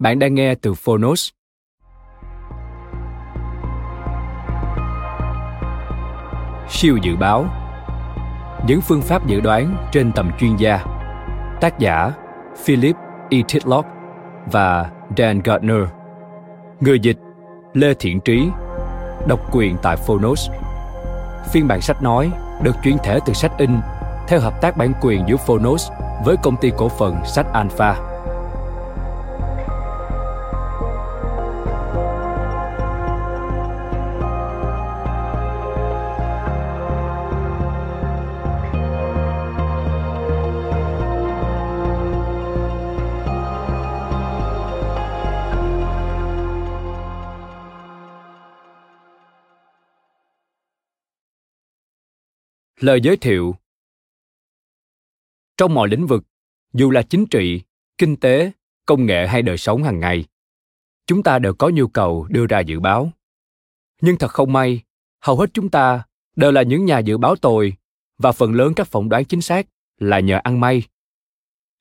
Bạn đang nghe từ Phonos. Siêu dự báo Những phương pháp dự đoán trên tầm chuyên gia Tác giả Philip E. Titlock và Dan Gardner Người dịch Lê Thiện Trí, Độc quyền tại Phonos Phiên bản sách nói được chuyển thể từ sách in theo hợp tác bản quyền giữa Phonos với công ty cổ phần sách Alpha. Lời giới thiệu Trong mọi lĩnh vực, dù là chính trị, kinh tế, công nghệ hay đời sống hàng ngày, chúng ta đều có nhu cầu đưa ra dự báo. Nhưng thật không may, hầu hết chúng ta đều là những nhà dự báo tồi và phần lớn các phỏng đoán chính xác là nhờ ăn may.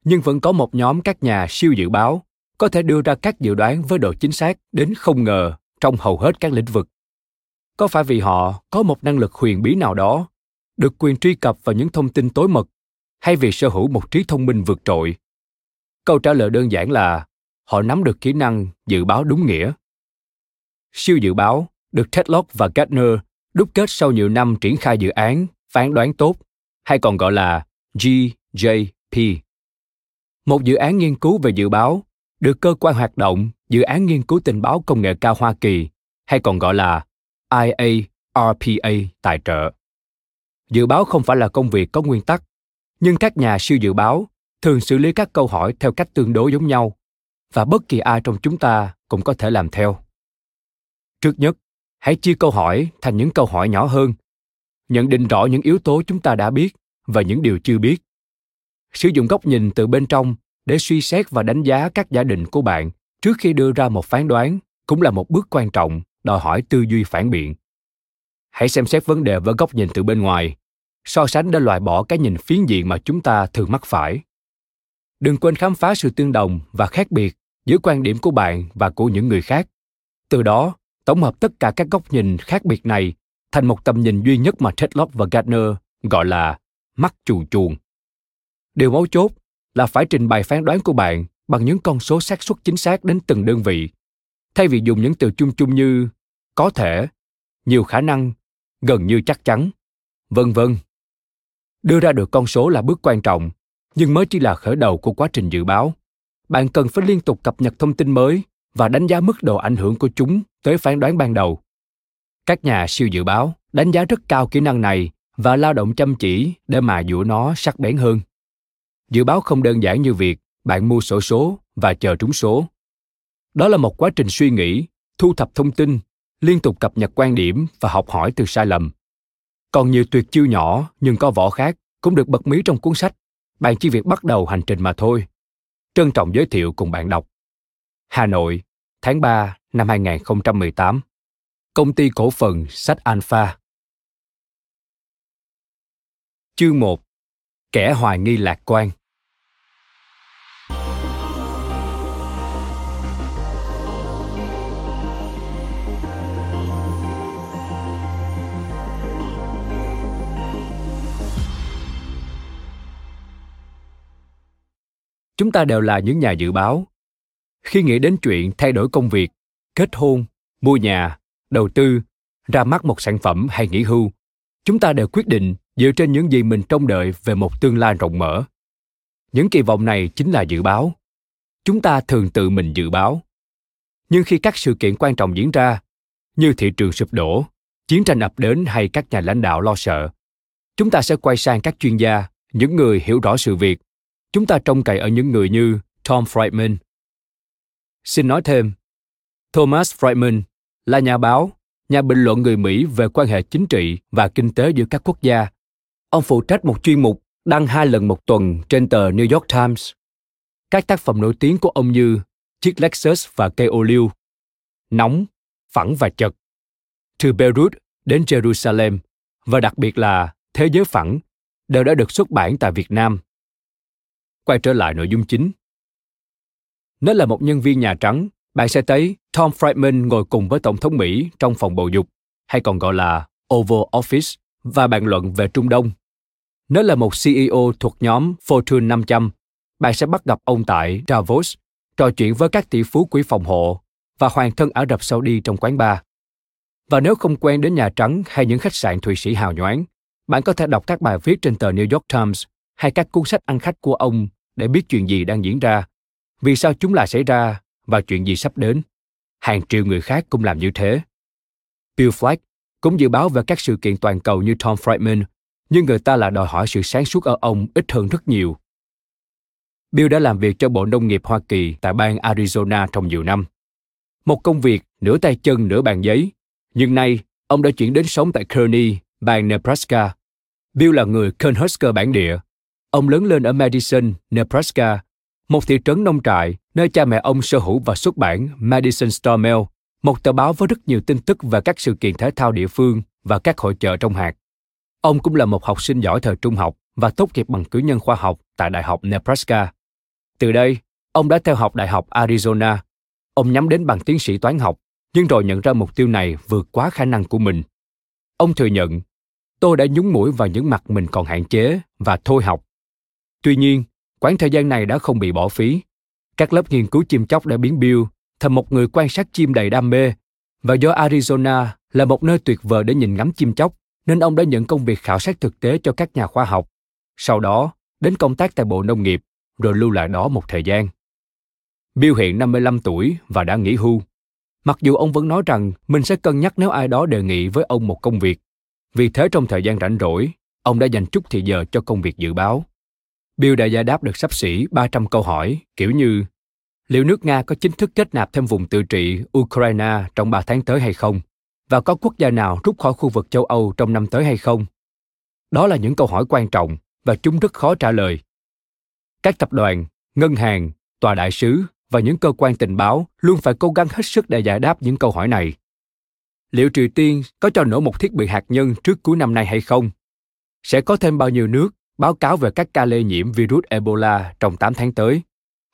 Nhưng vẫn có một nhóm các nhà siêu dự báo có thể đưa ra các dự đoán với độ chính xác đến không ngờ trong hầu hết các lĩnh vực. Có phải vì họ có một năng lực huyền bí nào đó được quyền truy cập vào những thông tin tối mật hay vì sở hữu một trí thông minh vượt trội câu trả lời đơn giản là, họ nắm được kỹ năng dự báo đúng nghĩa siêu dự báo được Tedlock và Gartner đúc kết sau nhiều năm triển khai dự án, phán đoán tốt, hay còn gọi là GJP. Một dự án nghiên cứu về dự báo được cơ quan hoạt động dự án nghiên cứu tình báo công nghệ cao Hoa Kỳ, hay còn gọi là IARPA tài trợ. Dự báo không phải là công việc có nguyên tắc, nhưng các nhà siêu dự báo thường xử lý các câu hỏi theo cách tương đối giống nhau và bất kỳ ai trong chúng ta cũng có thể làm theo. Trước nhất, hãy chia câu hỏi thành những câu hỏi nhỏ hơn, nhận định rõ những yếu tố chúng ta đã biết và những điều chưa biết. Sử dụng góc nhìn từ bên trong để suy xét và đánh giá các giả định của bạn trước khi đưa ra một phán đoán cũng là một bước quan trọng đòi hỏi tư duy phản biện hãy xem xét vấn đề với góc nhìn từ bên ngoài. So sánh để loại bỏ cái nhìn phiến diện mà chúng ta thường mắc phải. Đừng quên khám phá sự tương đồng và khác biệt giữa quan điểm của bạn và của những người khác. Từ đó tổng hợp tất cả các góc nhìn khác biệt này thành một tầm nhìn duy nhất mà Tedlock và Gardner gọi là mắt chù chuồng. Điều mấu chốt là phải trình bày phán đoán của bạn bằng những con số xác suất chính xác đến từng đơn vị, thay vì dùng những từ chung chung như có thể, nhiều khả năng gần như chắc chắn. Vân vân. Đưa ra được con số là bước quan trọng, nhưng mới chỉ là khởi đầu của quá trình dự báo. Bạn cần phải liên tục cập nhật thông tin mới và đánh giá mức độ ảnh hưởng của chúng tới phán đoán ban đầu. Các nhà siêu dự báo đánh giá rất cao kỹ năng này và lao động chăm chỉ để mà dũa nó sắc bén hơn. Dự báo không đơn giản như việc bạn mua sổ số và chờ trúng số. Đó là một quá trình suy nghĩ, thu thập thông tin liên tục cập nhật quan điểm và học hỏi từ sai lầm. Còn nhiều tuyệt chiêu nhỏ nhưng có vỏ khác cũng được bật mí trong cuốn sách. Bạn chỉ việc bắt đầu hành trình mà thôi. Trân trọng giới thiệu cùng bạn đọc. Hà Nội, tháng 3 năm 2018. Công ty cổ phần sách Alpha. Chương 1. Kẻ hoài nghi lạc quan. Chúng ta đều là những nhà dự báo. Khi nghĩ đến chuyện thay đổi công việc, kết hôn, mua nhà, đầu tư, ra mắt một sản phẩm hay nghỉ hưu, chúng ta đều quyết định dựa trên những gì mình trông đợi về một tương lai rộng mở. Những kỳ vọng này chính là dự báo. Chúng ta thường tự mình dự báo. Nhưng khi các sự kiện quan trọng diễn ra, như thị trường sụp đổ, chiến tranh ập đến hay các nhà lãnh đạo lo sợ, chúng ta sẽ quay sang các chuyên gia, những người hiểu rõ sự việc chúng ta trông cậy ở những người như tom friedman. Xin nói thêm, thomas friedman là nhà báo, nhà bình luận người mỹ về quan hệ chính trị và kinh tế giữa các quốc gia. Ông phụ trách một chuyên mục đăng hai lần một tuần trên tờ new york times. Các tác phẩm nổi tiếng của ông như chiếc lexus và cây ô liu, nóng, phẳng và chật từ beirut đến jerusalem và đặc biệt là thế giới phẳng đều đã được xuất bản tại việt nam quay trở lại nội dung chính nếu là một nhân viên Nhà Trắng, bạn sẽ thấy Tom Friedman ngồi cùng với Tổng thống Mỹ trong phòng bầu dục, hay còn gọi là Oval Office, và bàn luận về Trung Đông. Nếu là một CEO thuộc nhóm Fortune 500, bạn sẽ bắt gặp ông tại Davos, trò chuyện với các tỷ phú quỹ phòng hộ và hoàng thân Ả Rập Saudi trong quán bar. Và nếu không quen đến Nhà Trắng hay những khách sạn Thụy Sĩ hào nhoáng, bạn có thể đọc các bài viết trên tờ New York Times hay các cuốn sách ăn khách của ông để biết chuyện gì đang diễn ra, vì sao chúng lại xảy ra và chuyện gì sắp đến. Hàng triệu người khác cũng làm như thế. Bill Flack cũng dự báo về các sự kiện toàn cầu như tom friedman, nhưng người ta lại đòi hỏi sự sáng suốt ở ông ít hơn rất nhiều. Bill đã làm việc cho bộ nông nghiệp hoa kỳ tại bang arizona trong nhiều năm. Một công việc nửa tay chân nửa bàn giấy, nhưng nay ông đã chuyển đến sống tại kearney, bang nebraska. Bill là người cornhusker bản địa ông lớn lên ở madison nebraska một thị trấn nông trại nơi cha mẹ ông sở hữu và xuất bản Madison Star Mail, một tờ báo với rất nhiều tin tức về các sự kiện thể thao địa phương và các hội chợ trong hạt. Ông cũng là một học sinh giỏi thời trung học và tốt nghiệp bằng cử nhân khoa học tại Đại học Nebraska. Từ đây, ông đã theo học Đại học Arizona. Ông nhắm đến bằng tiến sĩ toán học, nhưng rồi nhận ra mục tiêu này vượt quá khả năng của mình. Ông thừa nhận, tôi đã nhúng mũi vào những mặt mình còn hạn chế và thôi học. Tuy nhiên, Quãng thời gian này đã không bị bỏ phí. Các lớp nghiên cứu chim chóc đã biến Bill thành một người quan sát chim đầy đam mê. Và do Arizona là một nơi tuyệt vời để nhìn ngắm chim chóc, nên ông đã nhận công việc khảo sát thực tế cho các nhà khoa học. Sau đó, đến công tác tại Bộ Nông nghiệp, rồi lưu lại đó một thời gian. Bill hiện 55 tuổi và đã nghỉ hưu. Mặc dù ông vẫn nói rằng mình sẽ cân nhắc nếu ai đó đề nghị với ông một công việc. Vì thế trong thời gian rảnh rỗi, ông đã dành chút thời giờ cho công việc dự báo. Bill đã giải đáp được sắp xỉ 300 câu hỏi, kiểu như liệu nước Nga có chính thức kết nạp thêm vùng tự trị Ukraine trong 3 tháng tới hay không? Và có quốc gia nào rút khỏi khu vực châu Âu trong năm tới hay không? Đó là những câu hỏi quan trọng và chúng rất khó trả lời. Các tập đoàn, ngân hàng, tòa đại sứ và những cơ quan tình báo luôn phải cố gắng hết sức để giải đáp những câu hỏi này. Liệu Triều Tiên có cho nổ một thiết bị hạt nhân trước cuối năm nay hay không? Sẽ có thêm bao nhiêu nước báo cáo về các ca lây nhiễm virus Ebola trong 8 tháng tới.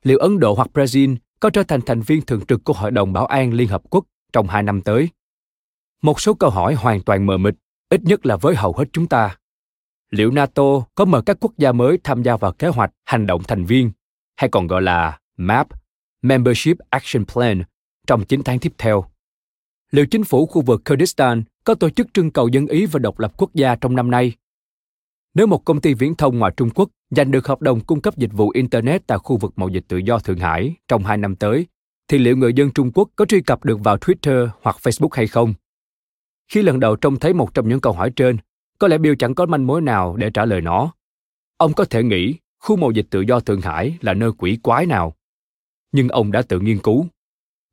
Liệu Ấn Độ hoặc Brazil có trở thành thành viên thường trực của Hội đồng Bảo an Liên Hợp Quốc trong hai năm tới? Một số câu hỏi hoàn toàn mờ mịt, ít nhất là với hầu hết chúng ta. Liệu NATO có mời các quốc gia mới tham gia vào kế hoạch hành động thành viên, hay còn gọi là MAP, Membership Action Plan, trong 9 tháng tiếp theo? Liệu chính phủ khu vực Kurdistan có tổ chức trưng cầu dân ý và độc lập quốc gia trong năm nay nếu một công ty viễn thông ngoài Trung Quốc giành được hợp đồng cung cấp dịch vụ Internet tại khu vực mậu dịch tự do Thượng Hải trong hai năm tới, thì liệu người dân Trung Quốc có truy cập được vào Twitter hoặc Facebook hay không? Khi lần đầu trông thấy một trong những câu hỏi trên, có lẽ Bill chẳng có manh mối nào để trả lời nó. Ông có thể nghĩ khu mậu dịch tự do Thượng Hải là nơi quỷ quái nào. Nhưng ông đã tự nghiên cứu.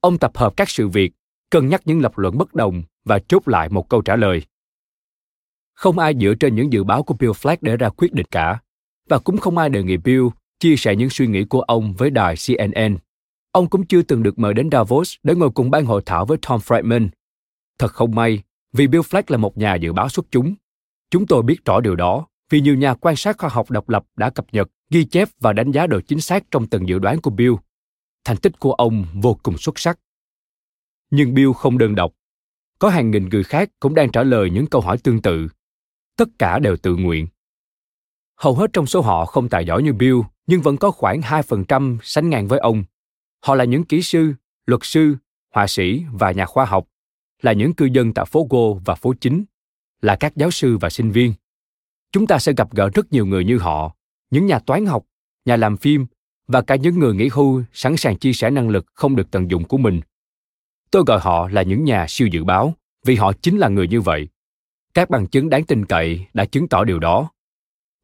Ông tập hợp các sự việc, cân nhắc những lập luận bất đồng và chốt lại một câu trả lời. Không ai dựa trên những dự báo của Bill Flack để ra quyết định cả. Và cũng không ai đề nghị Bill chia sẻ những suy nghĩ của ông với đài CNN. Ông cũng chưa từng được mời đến Davos để ngồi cùng ban hội thảo với Tom Friedman. Thật không may, vì Bill Flack là một nhà dự báo xuất chúng. Chúng tôi biết rõ điều đó vì nhiều nhà quan sát khoa học độc lập đã cập nhật, ghi chép và đánh giá độ chính xác trong từng dự đoán của Bill. Thành tích của ông vô cùng xuất sắc. Nhưng Bill không đơn độc. Có hàng nghìn người khác cũng đang trả lời những câu hỏi tương tự tất cả đều tự nguyện. Hầu hết trong số họ không tài giỏi như Bill, nhưng vẫn có khoảng 2% sánh ngang với ông. Họ là những kỹ sư, luật sư, họa sĩ và nhà khoa học, là những cư dân tại phố Go và phố Chính, là các giáo sư và sinh viên. Chúng ta sẽ gặp gỡ rất nhiều người như họ, những nhà toán học, nhà làm phim và cả những người nghỉ hưu sẵn sàng chia sẻ năng lực không được tận dụng của mình. Tôi gọi họ là những nhà siêu dự báo vì họ chính là người như vậy. Các bằng chứng đáng tin cậy đã chứng tỏ điều đó.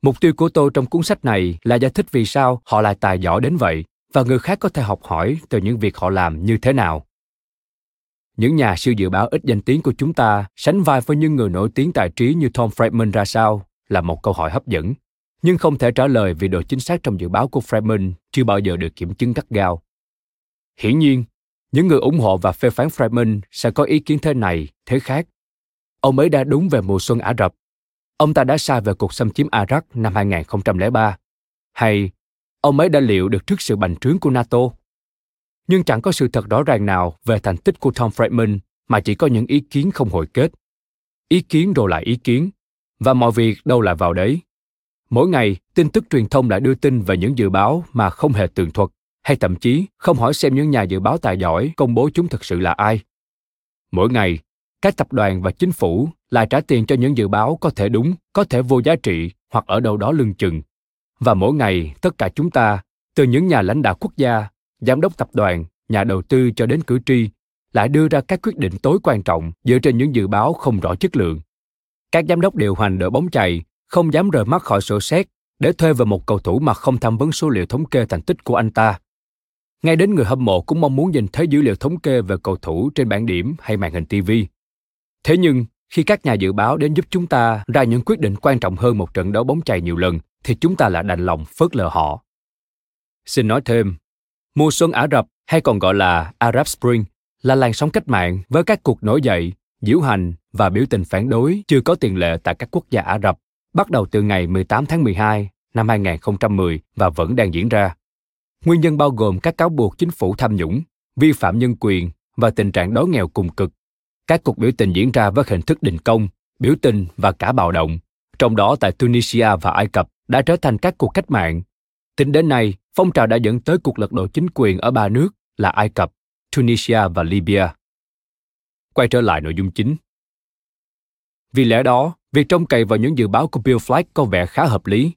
Mục tiêu của tôi trong cuốn sách này là giải thích vì sao họ lại tài giỏi đến vậy và người khác có thể học hỏi từ những việc họ làm như thế nào. Những nhà siêu dự báo ít danh tiếng của chúng ta sánh vai với những người nổi tiếng tài trí như Tom Friedman ra sao là một câu hỏi hấp dẫn, nhưng không thể trả lời vì độ chính xác trong dự báo của Friedman chưa bao giờ được kiểm chứng gắt gao. Hiển nhiên, những người ủng hộ và phê phán Friedman sẽ có ý kiến thế này, thế khác. Ông ấy đã đúng về mùa xuân Ả Rập. Ông ta đã sai về cuộc xâm chiếm Iraq năm 2003. Hay ông ấy đã liệu được trước sự bành trướng của NATO? Nhưng chẳng có sự thật rõ ràng nào về thành tích của Tom Friedman mà chỉ có những ý kiến không hồi kết. Ý kiến rồi lại ý kiến, và mọi việc đâu lại vào đấy. Mỗi ngày, tin tức truyền thông lại đưa tin về những dự báo mà không hề tường thuật hay thậm chí không hỏi xem những nhà dự báo tài giỏi công bố chúng thực sự là ai. Mỗi ngày, các tập đoàn và chính phủ lại trả tiền cho những dự báo có thể đúng, có thể vô giá trị hoặc ở đâu đó lưng chừng. Và mỗi ngày, tất cả chúng ta, từ những nhà lãnh đạo quốc gia, giám đốc tập đoàn, nhà đầu tư cho đến cử tri, lại đưa ra các quyết định tối quan trọng dựa trên những dự báo không rõ chất lượng. Các giám đốc điều hành đội bóng chày không dám rời mắt khỏi sổ xét để thuê về một cầu thủ mà không tham vấn số liệu thống kê thành tích của anh ta ngay đến người hâm mộ cũng mong muốn nhìn thấy dữ liệu thống kê về cầu thủ trên bảng điểm hay màn hình TV. Thế nhưng, khi các nhà dự báo đến giúp chúng ta ra những quyết định quan trọng hơn một trận đấu bóng chày nhiều lần, thì chúng ta lại đành lòng phớt lờ họ. Xin nói thêm, mùa xuân Ả Rập hay còn gọi là Arab Spring là làn sóng cách mạng với các cuộc nổi dậy, diễu hành và biểu tình phản đối chưa có tiền lệ tại các quốc gia Ả Rập, bắt đầu từ ngày 18 tháng 12 năm 2010 và vẫn đang diễn ra. Nguyên nhân bao gồm các cáo buộc chính phủ tham nhũng, vi phạm nhân quyền và tình trạng đói nghèo cùng cực. Các cuộc biểu tình diễn ra với hình thức đình công, biểu tình và cả bạo động, trong đó tại Tunisia và Ai Cập đã trở thành các cuộc cách mạng. Tính đến nay, phong trào đã dẫn tới cuộc lật đổ chính quyền ở ba nước là Ai Cập, Tunisia và Libya. Quay trở lại nội dung chính. Vì lẽ đó, việc trông cậy vào những dự báo của Bill Flack có vẻ khá hợp lý.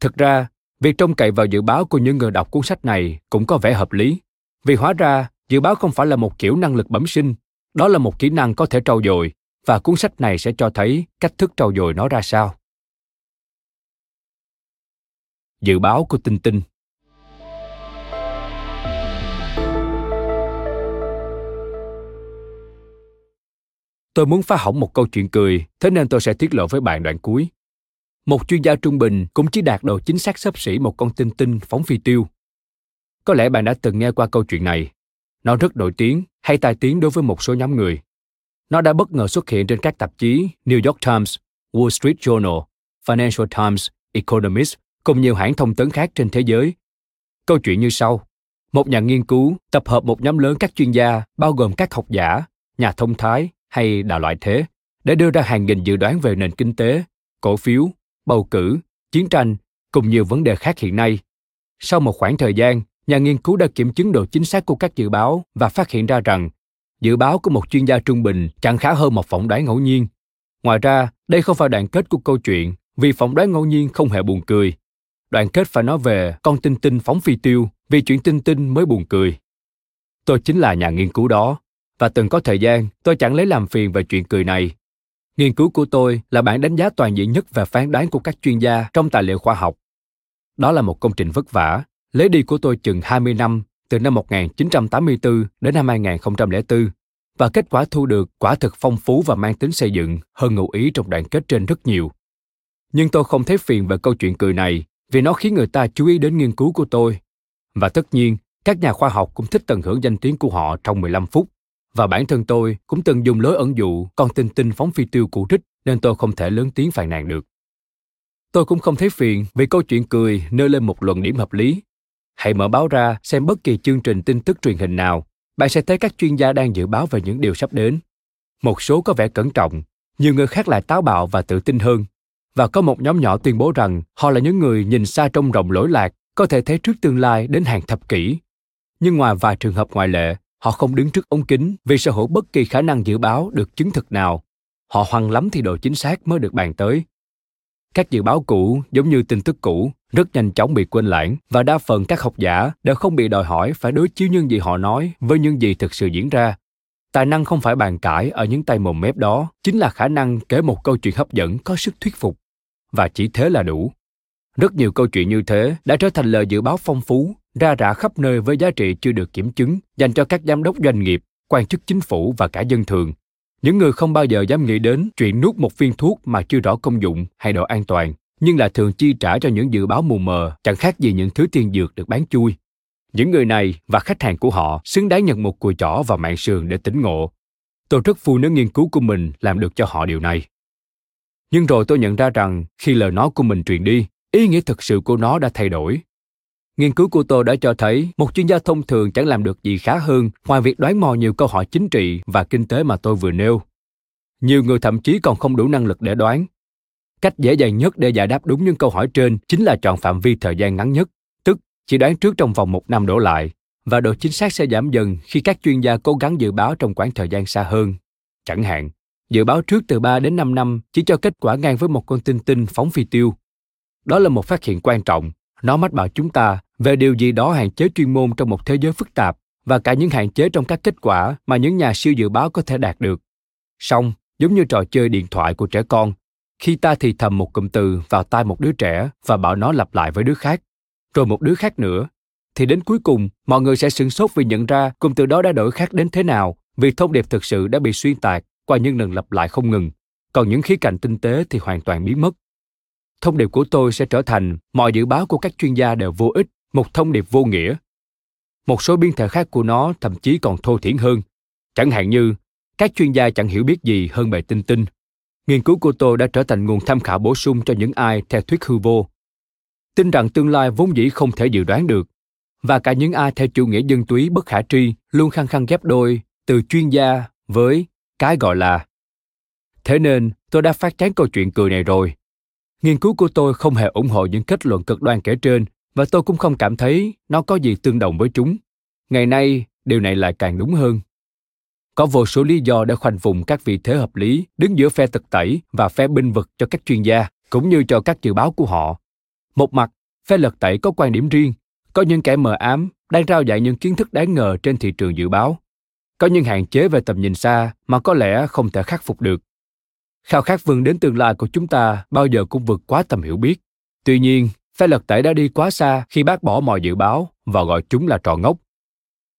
Thực ra, Việc trông cậy vào dự báo của những người đọc cuốn sách này cũng có vẻ hợp lý, vì hóa ra dự báo không phải là một kiểu năng lực bẩm sinh, đó là một kỹ năng có thể trau dồi và cuốn sách này sẽ cho thấy cách thức trau dồi nó ra sao. Dự báo của Tinh Tinh Tôi muốn phá hỏng một câu chuyện cười, thế nên tôi sẽ tiết lộ với bạn đoạn cuối. Một chuyên gia trung bình cũng chỉ đạt độ chính xác xấp xỉ một con tinh tinh phóng phi tiêu. Có lẽ bạn đã từng nghe qua câu chuyện này. Nó rất nổi tiếng hay tai tiếng đối với một số nhóm người. Nó đã bất ngờ xuất hiện trên các tạp chí New York Times, Wall Street Journal, Financial Times, Economist cùng nhiều hãng thông tấn khác trên thế giới. Câu chuyện như sau. Một nhà nghiên cứu tập hợp một nhóm lớn các chuyên gia bao gồm các học giả, nhà thông thái hay đà loại thế để đưa ra hàng nghìn dự đoán về nền kinh tế, cổ phiếu, bầu cử, chiến tranh cùng nhiều vấn đề khác hiện nay. Sau một khoảng thời gian, nhà nghiên cứu đã kiểm chứng độ chính xác của các dự báo và phát hiện ra rằng dự báo của một chuyên gia trung bình chẳng khá hơn một phỏng đoán ngẫu nhiên. Ngoài ra, đây không phải đoạn kết của câu chuyện vì phỏng đoán ngẫu nhiên không hề buồn cười. Đoạn kết phải nói về con tinh tinh phóng phi tiêu vì chuyện tinh tinh mới buồn cười. Tôi chính là nhà nghiên cứu đó và từng có thời gian tôi chẳng lấy làm phiền về chuyện cười này Nghiên cứu của tôi là bản đánh giá toàn diện nhất về phán đoán của các chuyên gia trong tài liệu khoa học. Đó là một công trình vất vả, lấy đi của tôi chừng 20 năm, từ năm 1984 đến năm 2004, và kết quả thu được quả thực phong phú và mang tính xây dựng hơn ngụ ý trong đoạn kết trên rất nhiều. Nhưng tôi không thấy phiền về câu chuyện cười này vì nó khiến người ta chú ý đến nghiên cứu của tôi. Và tất nhiên, các nhà khoa học cũng thích tận hưởng danh tiếng của họ trong 15 phút và bản thân tôi cũng từng dùng lối ẩn dụ con tinh tinh phóng phi tiêu cụ trích nên tôi không thể lớn tiếng phàn nàn được. Tôi cũng không thấy phiền vì câu chuyện cười nêu lên một luận điểm hợp lý. Hãy mở báo ra xem bất kỳ chương trình tin tức truyền hình nào, bạn sẽ thấy các chuyên gia đang dự báo về những điều sắp đến. Một số có vẻ cẩn trọng, nhiều người khác lại táo bạo và tự tin hơn. Và có một nhóm nhỏ tuyên bố rằng họ là những người nhìn xa trong rộng lỗi lạc có thể thấy trước tương lai đến hàng thập kỷ. Nhưng ngoài vài trường hợp ngoại lệ, họ không đứng trước ống kính vì sở hữu bất kỳ khả năng dự báo được chứng thực nào. Họ hoang lắm thì độ chính xác mới được bàn tới. Các dự báo cũ, giống như tin tức cũ, rất nhanh chóng bị quên lãng và đa phần các học giả đều không bị đòi hỏi phải đối chiếu những gì họ nói với những gì thực sự diễn ra. Tài năng không phải bàn cãi ở những tay mồm mép đó, chính là khả năng kể một câu chuyện hấp dẫn có sức thuyết phục. Và chỉ thế là đủ. Rất nhiều câu chuyện như thế đã trở thành lời dự báo phong phú, ra rã khắp nơi với giá trị chưa được kiểm chứng dành cho các giám đốc doanh nghiệp, quan chức chính phủ và cả dân thường. Những người không bao giờ dám nghĩ đến chuyện nuốt một viên thuốc mà chưa rõ công dụng hay độ an toàn, nhưng là thường chi trả cho những dự báo mù mờ, chẳng khác gì những thứ tiên dược được bán chui. Những người này và khách hàng của họ xứng đáng nhận một cùi chỏ vào mạng sườn để tỉnh ngộ. Tôi rất vui nếu nghiên cứu của mình làm được cho họ điều này. Nhưng rồi tôi nhận ra rằng khi lời nói của mình truyền đi, ý nghĩa thực sự của nó đã thay đổi. Nghiên cứu của tôi đã cho thấy một chuyên gia thông thường chẳng làm được gì khá hơn ngoài việc đoán mò nhiều câu hỏi chính trị và kinh tế mà tôi vừa nêu. Nhiều người thậm chí còn không đủ năng lực để đoán. Cách dễ dàng nhất để giải đáp đúng những câu hỏi trên chính là chọn phạm vi thời gian ngắn nhất, tức chỉ đoán trước trong vòng một năm đổ lại, và độ chính xác sẽ giảm dần khi các chuyên gia cố gắng dự báo trong quãng thời gian xa hơn. Chẳng hạn, dự báo trước từ 3 đến 5 năm chỉ cho kết quả ngang với một con tinh tinh phóng phi tiêu. Đó là một phát hiện quan trọng nó mách bảo chúng ta về điều gì đó hạn chế chuyên môn trong một thế giới phức tạp và cả những hạn chế trong các kết quả mà những nhà siêu dự báo có thể đạt được. Song, giống như trò chơi điện thoại của trẻ con, khi ta thì thầm một cụm từ vào tai một đứa trẻ và bảo nó lặp lại với đứa khác, rồi một đứa khác nữa, thì đến cuối cùng mọi người sẽ sửng sốt vì nhận ra cụm từ đó đã đổi khác đến thế nào vì thông điệp thực sự đã bị xuyên tạc qua những lần lặp lại không ngừng. Còn những khía cạnh tinh tế thì hoàn toàn biến mất. Thông điệp của tôi sẽ trở thành mọi dự báo của các chuyên gia đều vô ích một thông điệp vô nghĩa. Một số biên thể khác của nó thậm chí còn thô thiển hơn. Chẳng hạn như các chuyên gia chẳng hiểu biết gì hơn bề tinh tinh nghiên cứu của tôi đã trở thành nguồn tham khảo bổ sung cho những ai theo thuyết hư vô tin rằng tương lai vốn dĩ không thể dự đoán được và cả những ai theo chủ nghĩa dân túy bất khả tri luôn khăng khăng ghép đôi từ chuyên gia với cái gọi là thế nên tôi đã phát chán câu chuyện cười này rồi Nghiên cứu của tôi không hề ủng hộ những kết luận cực đoan kể trên và tôi cũng không cảm thấy nó có gì tương đồng với chúng. Ngày nay, điều này lại càng đúng hơn. Có vô số lý do để khoanh vùng các vị thế hợp lý đứng giữa phe thực tẩy và phe binh vực cho các chuyên gia, cũng như cho các dự báo của họ. Một mặt, phe lật tẩy có quan điểm riêng, có những kẻ mờ ám đang trao dạy những kiến thức đáng ngờ trên thị trường dự báo. Có những hạn chế về tầm nhìn xa mà có lẽ không thể khắc phục được. Khao khát vươn đến tương lai của chúng ta bao giờ cũng vượt quá tầm hiểu biết. Tuy nhiên phe lật tẩy đã đi quá xa khi bác bỏ mọi dự báo và gọi chúng là trò ngốc.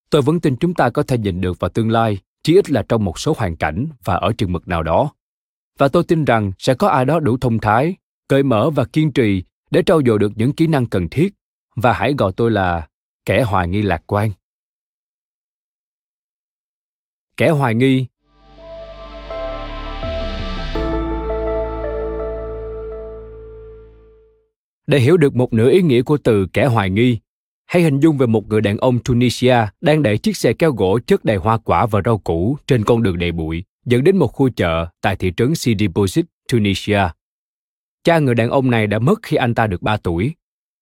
Tôi vẫn tin chúng ta có thể nhìn được vào tương lai chỉ ít là trong một số hoàn cảnh và ở chừng mực nào đó. Và tôi tin rằng sẽ có ai đó đủ thông thái cởi mở và kiên trì để trau dồi được những kỹ năng cần thiết. Và hãy gọi tôi là kẻ hoài nghi lạc quan. Kẻ hoài nghi. Để hiểu được một nửa ý nghĩa của từ kẻ hoài nghi, hãy hình dung về một người đàn ông Tunisia đang đẩy chiếc xe kéo gỗ chất đầy hoa quả và rau củ trên con đường đầy bụi, dẫn đến một khu chợ tại thị trấn Sidi Bouzid, Tunisia. Cha người đàn ông này đã mất khi anh ta được 3 tuổi.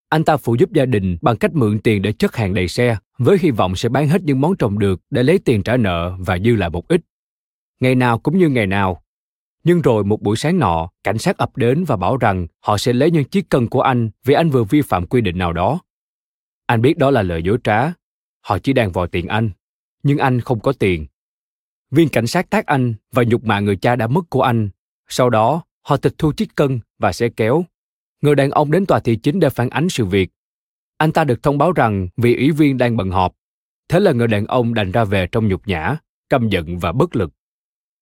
Anh ta phụ giúp gia đình bằng cách mượn tiền để chất hàng đầy xe, với hy vọng sẽ bán hết những món trồng được để lấy tiền trả nợ và dư lại một ít. Ngày nào cũng như ngày nào, nhưng rồi một buổi sáng nọ, cảnh sát ập đến và bảo rằng họ sẽ lấy những chiếc cân của anh vì anh vừa vi phạm quy định nào đó. Anh biết đó là lời dối trá. Họ chỉ đang vòi tiền anh, nhưng anh không có tiền. Viên cảnh sát tác anh và nhục mạ người cha đã mất của anh. Sau đó, họ tịch thu chiếc cân và xe kéo. Người đàn ông đến tòa thị chính để phản ánh sự việc. Anh ta được thông báo rằng vị ủy viên đang bận họp. Thế là người đàn ông đành ra về trong nhục nhã, căm giận và bất lực.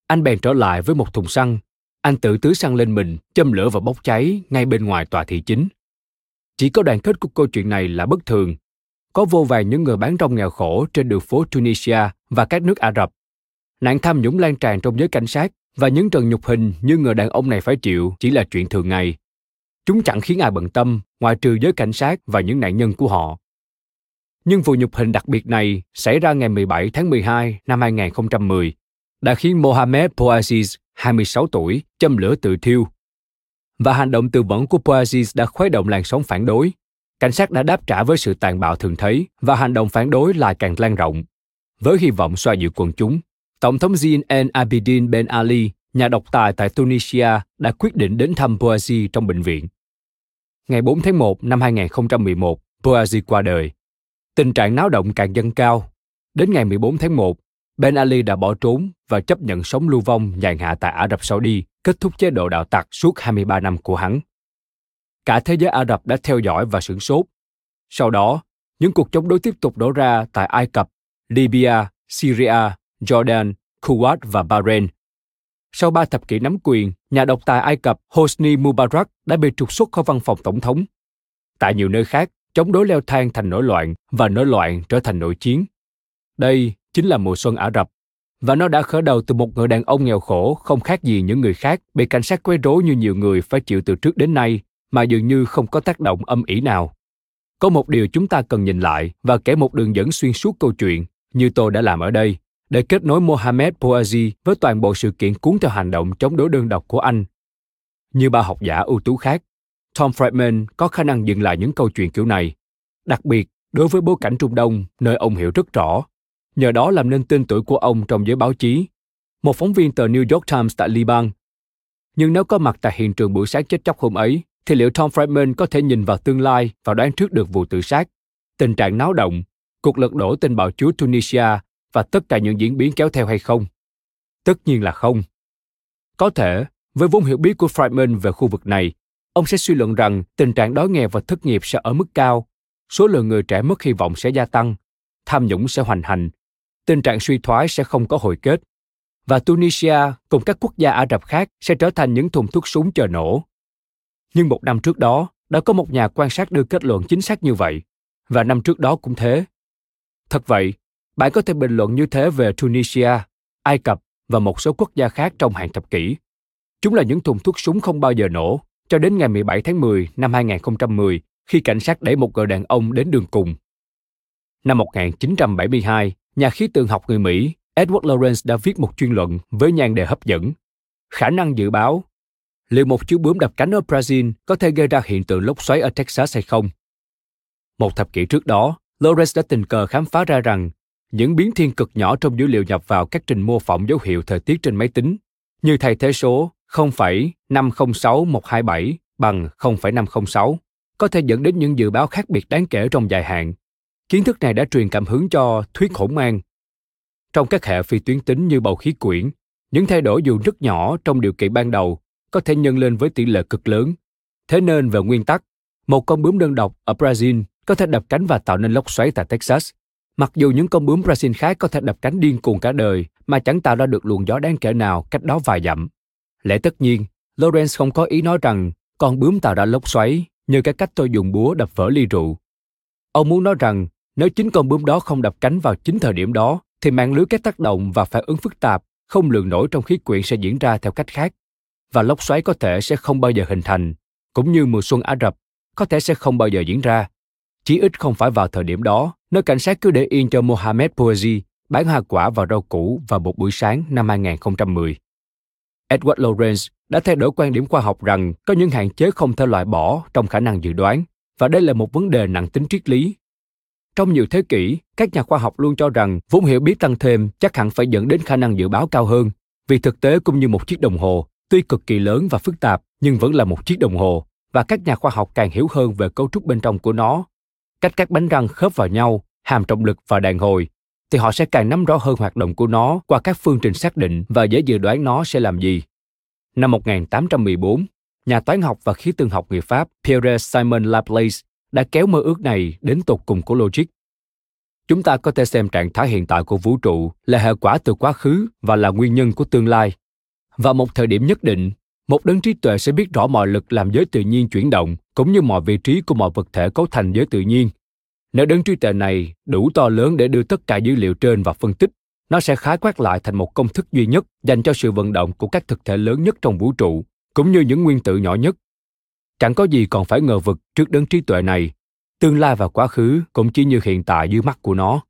Anh bèn trở lại với một thùng xăng. Anh tự tưới xăng lên mình, châm lửa và bốc cháy ngay bên ngoài tòa thị chính. Chỉ có đoàn kết của câu chuyện này là bất thường. Có vô vàn những người bán rong nghèo khổ trên đường phố Tunisia và các nước Ả Rập. Nạn tham nhũng lan tràn trong giới cảnh sát và những trận nhục hình như người đàn ông này phải chịu chỉ là chuyện thường ngày. Chúng chẳng khiến ai bận tâm, ngoại trừ giới cảnh sát và những nạn nhân của họ. Nhưng vụ nhục hình đặc biệt này xảy ra ngày 17 tháng 12 năm 2010 đã khiến Mohamed Bouaziz, 26 tuổi, châm lửa tự thiêu. Và hành động tự vẫn của Bouaziz đã khuấy động làn sóng phản đối. cảnh sát đã đáp trả với sự tàn bạo thường thấy và hành động phản đối lại càng lan rộng. Với hy vọng xoa dịu quần chúng, Tổng thống Zine El Abidine Ben Ali, nhà độc tài tại Tunisia, đã quyết định đến thăm Bouazi trong bệnh viện. Ngày 4 tháng 1 năm 2011, Bouazi qua đời. Tình trạng náo động càng dâng cao. Đến ngày 14 tháng 1, Ben Ali đã bỏ trốn và chấp nhận sống lưu vong nhàn hạ tại Ả Rập Saudi, kết thúc chế độ đạo tặc suốt 23 năm của hắn. Cả thế giới Ả Rập đã theo dõi và sửng sốt. Sau đó, những cuộc chống đối tiếp tục đổ ra tại Ai Cập, Libya, Syria, Jordan, Kuwait và Bahrain. Sau ba thập kỷ nắm quyền, nhà độc tài Ai Cập Hosni Mubarak đã bị trục xuất khỏi văn phòng tổng thống. Tại nhiều nơi khác, chống đối leo thang thành nổi loạn và nổi loạn trở thành nội chiến. Đây chính là mùa xuân Ả Rập. Và nó đã khởi đầu từ một người đàn ông nghèo khổ không khác gì những người khác bị cảnh sát quấy rối như nhiều người phải chịu từ trước đến nay mà dường như không có tác động âm ỉ nào. Có một điều chúng ta cần nhìn lại và kể một đường dẫn xuyên suốt câu chuyện như tôi đã làm ở đây để kết nối Mohamed Bouazi với toàn bộ sự kiện cuốn theo hành động chống đối đơn độc của anh. Như ba học giả ưu tú khác, Tom Friedman có khả năng dựng lại những câu chuyện kiểu này, đặc biệt đối với bối cảnh Trung Đông nơi ông hiểu rất rõ nhờ đó làm nên tên tuổi của ông trong giới báo chí. Một phóng viên tờ New York Times tại Liban. Nhưng nếu có mặt tại hiện trường buổi sáng chết chóc hôm ấy, thì liệu Tom Friedman có thể nhìn vào tương lai và đoán trước được vụ tự sát, tình trạng náo động, cuộc lật đổ tình bạo chúa Tunisia và tất cả những diễn biến kéo theo hay không? Tất nhiên là không. Có thể, với vốn hiểu biết của Friedman về khu vực này, ông sẽ suy luận rằng tình trạng đói nghèo và thất nghiệp sẽ ở mức cao, số lượng người trẻ mất hy vọng sẽ gia tăng, tham nhũng sẽ hoành hành tình trạng suy thoái sẽ không có hồi kết và Tunisia cùng các quốc gia Ả Rập khác sẽ trở thành những thùng thuốc súng chờ nổ. Nhưng một năm trước đó, đã có một nhà quan sát đưa kết luận chính xác như vậy, và năm trước đó cũng thế. Thật vậy, bạn có thể bình luận như thế về Tunisia, Ai Cập và một số quốc gia khác trong hàng thập kỷ. Chúng là những thùng thuốc súng không bao giờ nổ, cho đến ngày 17 tháng 10 năm 2010, khi cảnh sát đẩy một người đàn ông đến đường cùng. Năm 1972, nhà khí tượng học người Mỹ Edward Lawrence đã viết một chuyên luận với nhan đề hấp dẫn. Khả năng dự báo liệu một chú bướm đập cánh ở Brazil có thể gây ra hiện tượng lốc xoáy ở Texas hay không? Một thập kỷ trước đó, Lawrence đã tình cờ khám phá ra rằng những biến thiên cực nhỏ trong dữ liệu nhập vào các trình mô phỏng dấu hiệu thời tiết trên máy tính, như thay thế số 0,506127 bằng 0,506, có thể dẫn đến những dự báo khác biệt đáng kể trong dài hạn Kiến thức này đã truyền cảm hứng cho thuyết hỗn mang. Trong các hệ phi tuyến tính như bầu khí quyển, những thay đổi dù rất nhỏ trong điều kiện ban đầu có thể nhân lên với tỷ lệ cực lớn. Thế nên về nguyên tắc, một con bướm đơn độc ở Brazil có thể đập cánh và tạo nên lốc xoáy tại Texas, mặc dù những con bướm Brazil khác có thể đập cánh điên cuồng cả đời mà chẳng tạo ra được luồng gió đáng kể nào cách đó vài dặm. Lẽ tất nhiên, Lawrence không có ý nói rằng con bướm tạo ra lốc xoáy như cái cách tôi dùng búa đập vỡ ly rượu. Ông muốn nói rằng nếu chính con bướm đó không đập cánh vào chính thời điểm đó, thì mạng lưới các tác động và phản ứng phức tạp, không lường nổi trong khí quyển sẽ diễn ra theo cách khác. Và lốc xoáy có thể sẽ không bao giờ hình thành, cũng như mùa xuân Ả Rập có thể sẽ không bao giờ diễn ra. chí ít không phải vào thời điểm đó, Nơi cảnh sát cứ để yên cho Mohamed Bouazi bán hoa quả và rau củ vào một buổi sáng năm 2010. Edward Lawrence đã thay đổi quan điểm khoa học rằng có những hạn chế không thể loại bỏ trong khả năng dự đoán, và đây là một vấn đề nặng tính triết lý trong nhiều thế kỷ, các nhà khoa học luôn cho rằng vốn hiểu biết tăng thêm chắc hẳn phải dẫn đến khả năng dự báo cao hơn, vì thực tế cũng như một chiếc đồng hồ, tuy cực kỳ lớn và phức tạp nhưng vẫn là một chiếc đồng hồ, và các nhà khoa học càng hiểu hơn về cấu trúc bên trong của nó, cách các bánh răng khớp vào nhau, hàm trọng lực và đàn hồi, thì họ sẽ càng nắm rõ hơn hoạt động của nó qua các phương trình xác định và dễ dự đoán nó sẽ làm gì. Năm 1814, nhà toán học và khí tượng học người Pháp Pierre Simon Laplace đã kéo mơ ước này đến tột cùng của logic. Chúng ta có thể xem trạng thái hiện tại của vũ trụ là hệ quả từ quá khứ và là nguyên nhân của tương lai. Và một thời điểm nhất định, một đấng trí tuệ sẽ biết rõ mọi lực làm giới tự nhiên chuyển động, cũng như mọi vị trí của mọi vật thể cấu thành giới tự nhiên. Nếu đấng trí tuệ này đủ to lớn để đưa tất cả dữ liệu trên vào phân tích, nó sẽ khái quát lại thành một công thức duy nhất dành cho sự vận động của các thực thể lớn nhất trong vũ trụ, cũng như những nguyên tử nhỏ nhất Chẳng có gì còn phải ngờ vực trước đấng trí tuệ này. Tương lai và quá khứ cũng chỉ như hiện tại dưới mắt của nó.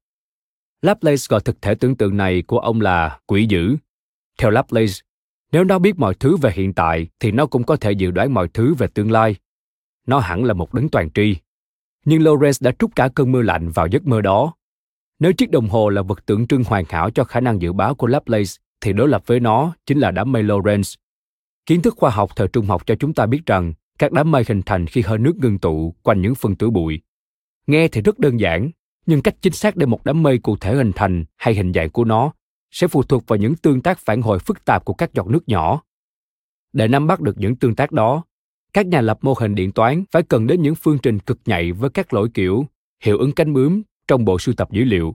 Laplace gọi thực thể tưởng tượng này của ông là quỷ dữ. Theo Laplace, nếu nó biết mọi thứ về hiện tại thì nó cũng có thể dự đoán mọi thứ về tương lai. Nó hẳn là một đấng toàn tri. Nhưng lorenz đã trút cả cơn mưa lạnh vào giấc mơ đó. Nếu chiếc đồng hồ là vật tượng trưng hoàn hảo cho khả năng dự báo của Laplace, thì đối lập với nó chính là đám mây lorenz Kiến thức khoa học thời trung học cho chúng ta biết rằng các đám mây hình thành khi hơi nước ngưng tụ quanh những phân tử bụi. Nghe thì rất đơn giản, nhưng cách chính xác để một đám mây cụ thể hình thành hay hình dạng của nó sẽ phụ thuộc vào những tương tác phản hồi phức tạp của các giọt nước nhỏ. Để nắm bắt được những tương tác đó, các nhà lập mô hình điện toán phải cần đến những phương trình cực nhạy với các lỗi kiểu hiệu ứng cánh bướm trong bộ sưu tập dữ liệu.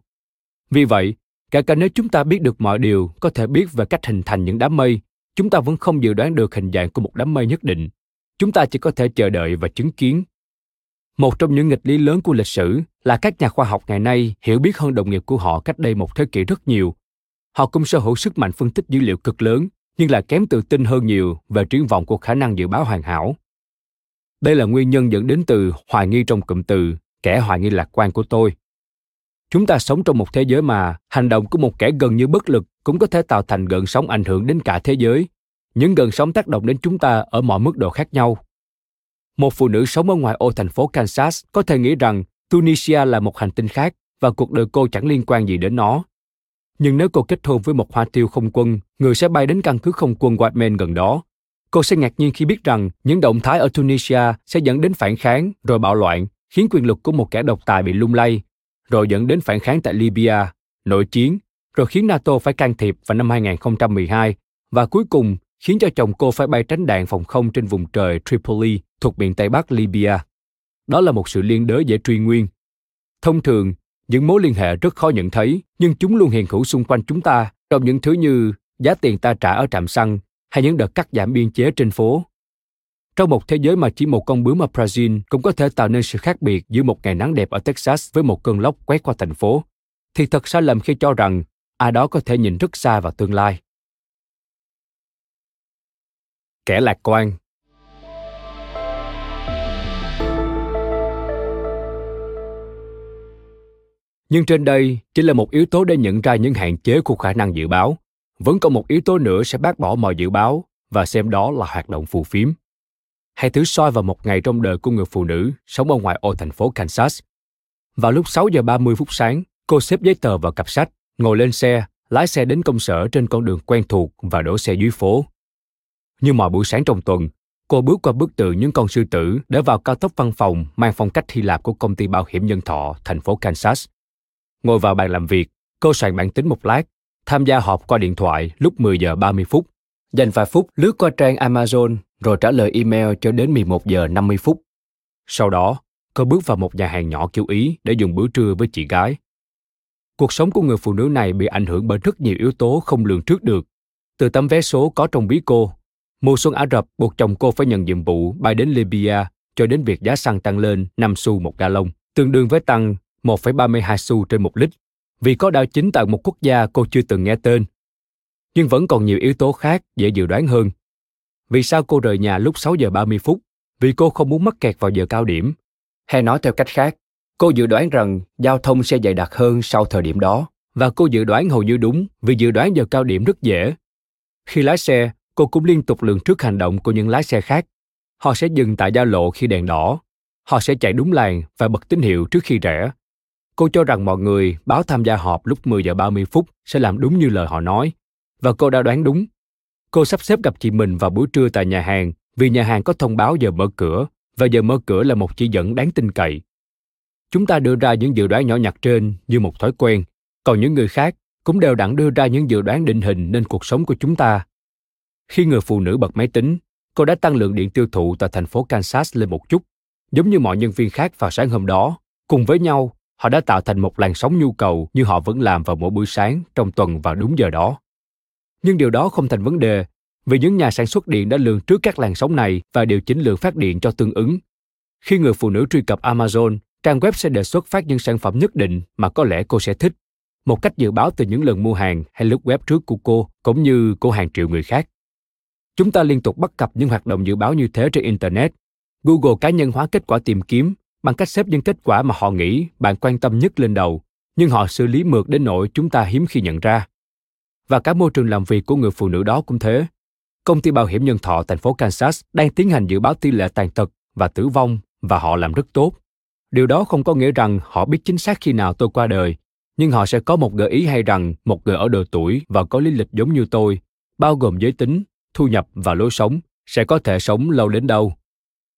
Vì vậy, cả cả nếu chúng ta biết được mọi điều có thể biết về cách hình thành những đám mây, chúng ta vẫn không dự đoán được hình dạng của một đám mây nhất định. Chúng ta chỉ có thể chờ đợi và chứng kiến. Một trong những nghịch lý lớn của lịch sử là các nhà khoa học ngày nay hiểu biết hơn đồng nghiệp của họ cách đây một thế kỷ rất nhiều. Họ cũng sở hữu sức mạnh phân tích dữ liệu cực lớn, nhưng là kém tự tin hơn nhiều về triển vọng của khả năng dự báo hoàn hảo. Đây là nguyên nhân dẫn đến từ hoài nghi trong cụm từ kẻ hoài nghi lạc quan của tôi. Chúng ta sống trong một thế giới mà hành động của một kẻ gần như bất lực cũng có thể tạo thành gợn sóng ảnh hưởng đến cả thế giới. Những gần sóng tác động đến chúng ta ở mọi mức độ khác nhau. Một phụ nữ sống ở ngoài ô thành phố Kansas có thể nghĩ rằng Tunisia là một hành tinh khác và cuộc đời cô chẳng liên quan gì đến nó. Nhưng nếu cô kết hôn với một hoa tiêu không quân, người sẽ bay đến căn cứ không quân Whiteman gần đó. Cô sẽ ngạc nhiên khi biết rằng những động thái ở Tunisia sẽ dẫn đến phản kháng rồi bạo loạn, khiến quyền lực của một kẻ độc tài bị lung lay rồi dẫn đến phản kháng tại Libya, nội chiến, rồi khiến NATO phải can thiệp vào năm 2012 và cuối cùng khiến cho chồng cô phải bay tránh đạn phòng không trên vùng trời Tripoli thuộc miền Tây Bắc Libya. Đó là một sự liên đới dễ truy nguyên. Thông thường, những mối liên hệ rất khó nhận thấy, nhưng chúng luôn hiện hữu xung quanh chúng ta trong những thứ như giá tiền ta trả ở trạm xăng hay những đợt cắt giảm biên chế trên phố trong một thế giới mà chỉ một con bướm ở Brazil cũng có thể tạo nên sự khác biệt giữa một ngày nắng đẹp ở Texas với một cơn lốc quét qua thành phố, thì thật sai lầm khi cho rằng ai đó có thể nhìn rất xa vào tương lai. Kẻ lạc quan Nhưng trên đây chỉ là một yếu tố để nhận ra những hạn chế của khả năng dự báo. Vẫn còn một yếu tố nữa sẽ bác bỏ mọi dự báo và xem đó là hoạt động phù phiếm hãy thử soi vào một ngày trong đời của người phụ nữ sống ở ngoài ô thành phố Kansas. Vào lúc 6 giờ 30 phút sáng, cô xếp giấy tờ vào cặp sách, ngồi lên xe, lái xe đến công sở trên con đường quen thuộc và đổ xe dưới phố. Như mọi buổi sáng trong tuần, cô bước qua bức tượng những con sư tử để vào cao tốc văn phòng mang phong cách Hy Lạp của công ty bảo hiểm nhân thọ thành phố Kansas. Ngồi vào bàn làm việc, cô soạn bản tính một lát, tham gia họp qua điện thoại lúc 10 giờ 30 phút, dành vài phút lướt qua trang Amazon rồi trả lời email cho đến 11 giờ 50 phút. Sau đó, cô bước vào một nhà hàng nhỏ kiểu Ý để dùng bữa trưa với chị gái. Cuộc sống của người phụ nữ này bị ảnh hưởng bởi rất nhiều yếu tố không lường trước được. Từ tấm vé số có trong bí cô, mùa xuân Ả Rập buộc chồng cô phải nhận nhiệm vụ bay đến Libya cho đến việc giá xăng tăng lên 5 xu một gallon, tương đương với tăng 1,32 xu trên một lít, vì có đảo chính tại một quốc gia cô chưa từng nghe tên. Nhưng vẫn còn nhiều yếu tố khác dễ dự đoán hơn vì sao cô rời nhà lúc 6 giờ 30 phút? Vì cô không muốn mắc kẹt vào giờ cao điểm. Hay nói theo cách khác, cô dự đoán rằng giao thông sẽ dày đặc hơn sau thời điểm đó. Và cô dự đoán hầu như đúng vì dự đoán giờ cao điểm rất dễ. Khi lái xe, cô cũng liên tục lường trước hành động của những lái xe khác. Họ sẽ dừng tại giao lộ khi đèn đỏ. Họ sẽ chạy đúng làn và bật tín hiệu trước khi rẽ. Cô cho rằng mọi người báo tham gia họp lúc 10 giờ 30 phút sẽ làm đúng như lời họ nói. Và cô đã đoán đúng Cô sắp xếp gặp chị mình vào buổi trưa tại nhà hàng vì nhà hàng có thông báo giờ mở cửa và giờ mở cửa là một chỉ dẫn đáng tin cậy. Chúng ta đưa ra những dự đoán nhỏ nhặt trên như một thói quen, còn những người khác cũng đều đặn đưa ra những dự đoán định hình nên cuộc sống của chúng ta. Khi người phụ nữ bật máy tính, cô đã tăng lượng điện tiêu thụ tại thành phố Kansas lên một chút, giống như mọi nhân viên khác vào sáng hôm đó. Cùng với nhau, họ đã tạo thành một làn sóng nhu cầu như họ vẫn làm vào mỗi buổi sáng trong tuần vào đúng giờ đó. Nhưng điều đó không thành vấn đề, vì những nhà sản xuất điện đã lường trước các làn sóng này và điều chỉnh lượng phát điện cho tương ứng. Khi người phụ nữ truy cập Amazon, trang web sẽ đề xuất phát những sản phẩm nhất định mà có lẽ cô sẽ thích. Một cách dự báo từ những lần mua hàng hay lướt web trước của cô, cũng như của hàng triệu người khác. Chúng ta liên tục bắt cặp những hoạt động dự báo như thế trên Internet. Google cá nhân hóa kết quả tìm kiếm bằng cách xếp những kết quả mà họ nghĩ bạn quan tâm nhất lên đầu, nhưng họ xử lý mượt đến nỗi chúng ta hiếm khi nhận ra và cả môi trường làm việc của người phụ nữ đó cũng thế. Công ty bảo hiểm nhân thọ thành phố Kansas đang tiến hành dự báo tỷ lệ tàn tật và tử vong và họ làm rất tốt. điều đó không có nghĩa rằng họ biết chính xác khi nào tôi qua đời nhưng họ sẽ có một gợi ý hay rằng một người ở độ tuổi và có lý lịch giống như tôi bao gồm giới tính thu nhập và lối sống sẽ có thể sống lâu đến đâu.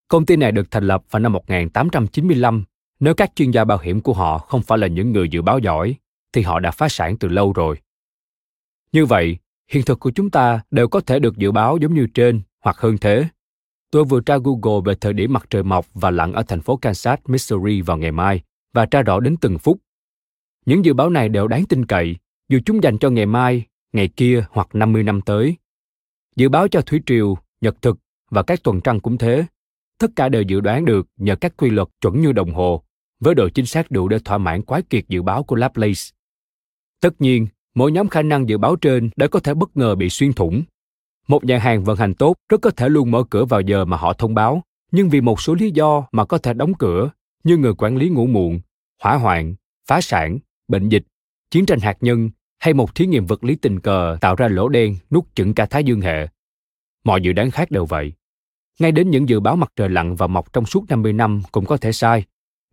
Công ty này được thành lập vào năm 1895. Nếu các chuyên gia bảo hiểm của họ không phải là những người dự báo giỏi, thì họ đã phá sản từ lâu rồi. Như vậy, hiện thực của chúng ta đều có thể được dự báo giống như trên hoặc hơn thế. Tôi vừa tra Google về thời điểm mặt trời mọc và lặn ở thành phố Kansas, Missouri vào ngày mai và tra rõ đến từng phút. Những dự báo này đều đáng tin cậy, dù chúng dành cho ngày mai, ngày kia hoặc 50 năm tới. Dự báo cho thủy triều, nhật thực và các tuần trăng cũng thế. Tất cả đều dự đoán được nhờ các quy luật chuẩn như đồng hồ, với độ chính xác đủ để thỏa mãn quái kiệt dự báo của Laplace. Tất nhiên, mỗi nhóm khả năng dự báo trên đã có thể bất ngờ bị xuyên thủng. Một nhà hàng vận hành tốt rất có thể luôn mở cửa vào giờ mà họ thông báo, nhưng vì một số lý do mà có thể đóng cửa, như người quản lý ngủ muộn, hỏa hoạn, phá sản, bệnh dịch, chiến tranh hạt nhân hay một thí nghiệm vật lý tình cờ tạo ra lỗ đen nuốt chửng cả Thái Dương hệ. Mọi dự đoán khác đều vậy. Ngay đến những dự báo mặt trời lặn và mọc trong suốt 50 năm cũng có thể sai.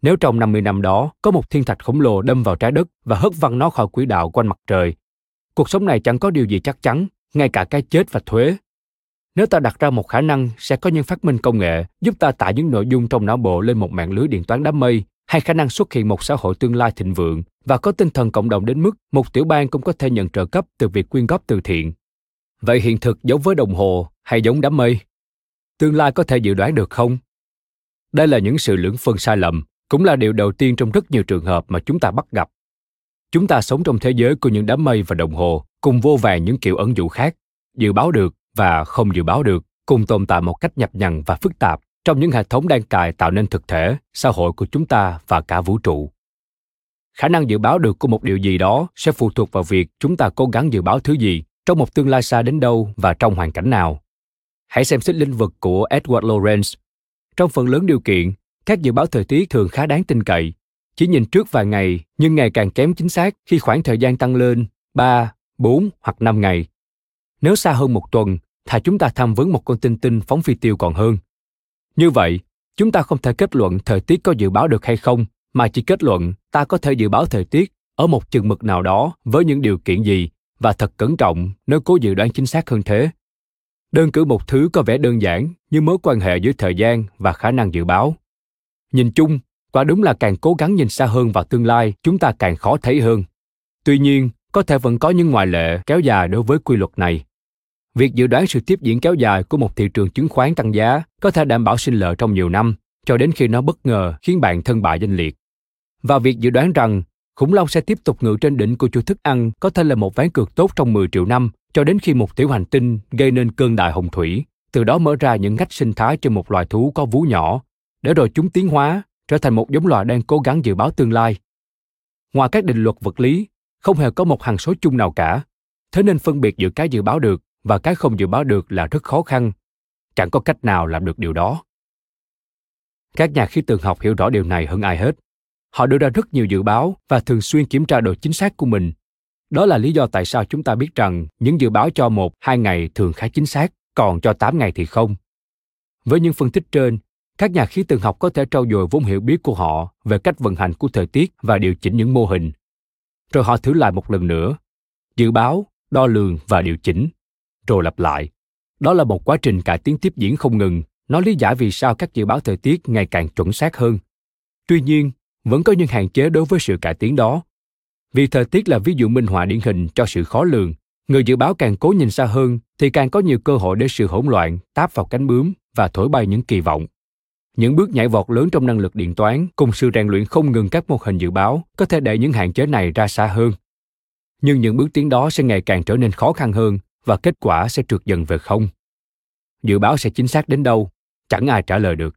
Nếu trong 50 năm đó có một thiên thạch khổng lồ đâm vào trái đất và hất văng nó khỏi quỹ đạo quanh mặt trời, cuộc sống này chẳng có điều gì chắc chắn, ngay cả cái chết và thuế. Nếu ta đặt ra một khả năng sẽ có những phát minh công nghệ giúp ta tải những nội dung trong não bộ lên một mạng lưới điện toán đám mây hay khả năng xuất hiện một xã hội tương lai thịnh vượng và có tinh thần cộng đồng đến mức một tiểu bang cũng có thể nhận trợ cấp từ việc quyên góp từ thiện. Vậy hiện thực giống với đồng hồ hay giống đám mây? Tương lai có thể dự đoán được không? Đây là những sự lưỡng phân sai lầm, cũng là điều đầu tiên trong rất nhiều trường hợp mà chúng ta bắt gặp. Chúng ta sống trong thế giới của những đám mây và đồng hồ, cùng vô vàng những kiểu ẩn dụ khác, dự báo được và không dự báo được, cùng tồn tại một cách nhập nhằng và phức tạp trong những hệ thống đang cài tạo nên thực thể, xã hội của chúng ta và cả vũ trụ. Khả năng dự báo được của một điều gì đó sẽ phụ thuộc vào việc chúng ta cố gắng dự báo thứ gì trong một tương lai xa đến đâu và trong hoàn cảnh nào. Hãy xem xét lĩnh vực của Edward Lorenz. Trong phần lớn điều kiện, các dự báo thời tiết thường khá đáng tin cậy. Chỉ nhìn trước vài ngày nhưng ngày càng kém chính xác khi khoảng thời gian tăng lên 3, 4 hoặc 5 ngày. Nếu xa hơn một tuần, thà chúng ta tham vấn một con tinh tinh phóng phi tiêu còn hơn. Như vậy, chúng ta không thể kết luận thời tiết có dự báo được hay không, mà chỉ kết luận ta có thể dự báo thời tiết ở một chừng mực nào đó với những điều kiện gì và thật cẩn trọng nếu cố dự đoán chính xác hơn thế. Đơn cử một thứ có vẻ đơn giản như mối quan hệ giữa thời gian và khả năng dự báo. Nhìn chung, quả đúng là càng cố gắng nhìn xa hơn vào tương lai, chúng ta càng khó thấy hơn. Tuy nhiên, có thể vẫn có những ngoại lệ kéo dài đối với quy luật này. Việc dự đoán sự tiếp diễn kéo dài của một thị trường chứng khoán tăng giá có thể đảm bảo sinh lợi trong nhiều năm, cho đến khi nó bất ngờ khiến bạn thân bại danh liệt. Và việc dự đoán rằng khủng long sẽ tiếp tục ngự trên đỉnh của chuỗi thức ăn có thể là một ván cược tốt trong 10 triệu năm cho đến khi một tiểu hành tinh gây nên cơn đại hồng thủy, từ đó mở ra những ngách sinh thái cho một loài thú có vú nhỏ, để rồi chúng tiến hóa, trở thành một giống loài đang cố gắng dự báo tương lai. Ngoài các định luật vật lý, không hề có một hằng số chung nào cả, thế nên phân biệt giữa cái dự báo được và cái không dự báo được là rất khó khăn. Chẳng có cách nào làm được điều đó. Các nhà khí tượng học hiểu rõ điều này hơn ai hết. Họ đưa ra rất nhiều dự báo và thường xuyên kiểm tra độ chính xác của mình. Đó là lý do tại sao chúng ta biết rằng những dự báo cho một, hai ngày thường khá chính xác, còn cho 8 ngày thì không. Với những phân tích trên, các nhà khí tượng học có thể trau dồi vốn hiểu biết của họ về cách vận hành của thời tiết và điều chỉnh những mô hình. Rồi họ thử lại một lần nữa, dự báo, đo lường và điều chỉnh, rồi lặp lại. Đó là một quá trình cải tiến tiếp diễn không ngừng, nó lý giải vì sao các dự báo thời tiết ngày càng chuẩn xác hơn. Tuy nhiên, vẫn có những hạn chế đối với sự cải tiến đó. Vì thời tiết là ví dụ minh họa điển hình cho sự khó lường, người dự báo càng cố nhìn xa hơn thì càng có nhiều cơ hội để sự hỗn loạn táp vào cánh bướm và thổi bay những kỳ vọng. Những bước nhảy vọt lớn trong năng lực điện toán cùng sự rèn luyện không ngừng các mô hình dự báo có thể đẩy những hạn chế này ra xa hơn. Nhưng những bước tiến đó sẽ ngày càng trở nên khó khăn hơn và kết quả sẽ trượt dần về không. Dự báo sẽ chính xác đến đâu, chẳng ai trả lời được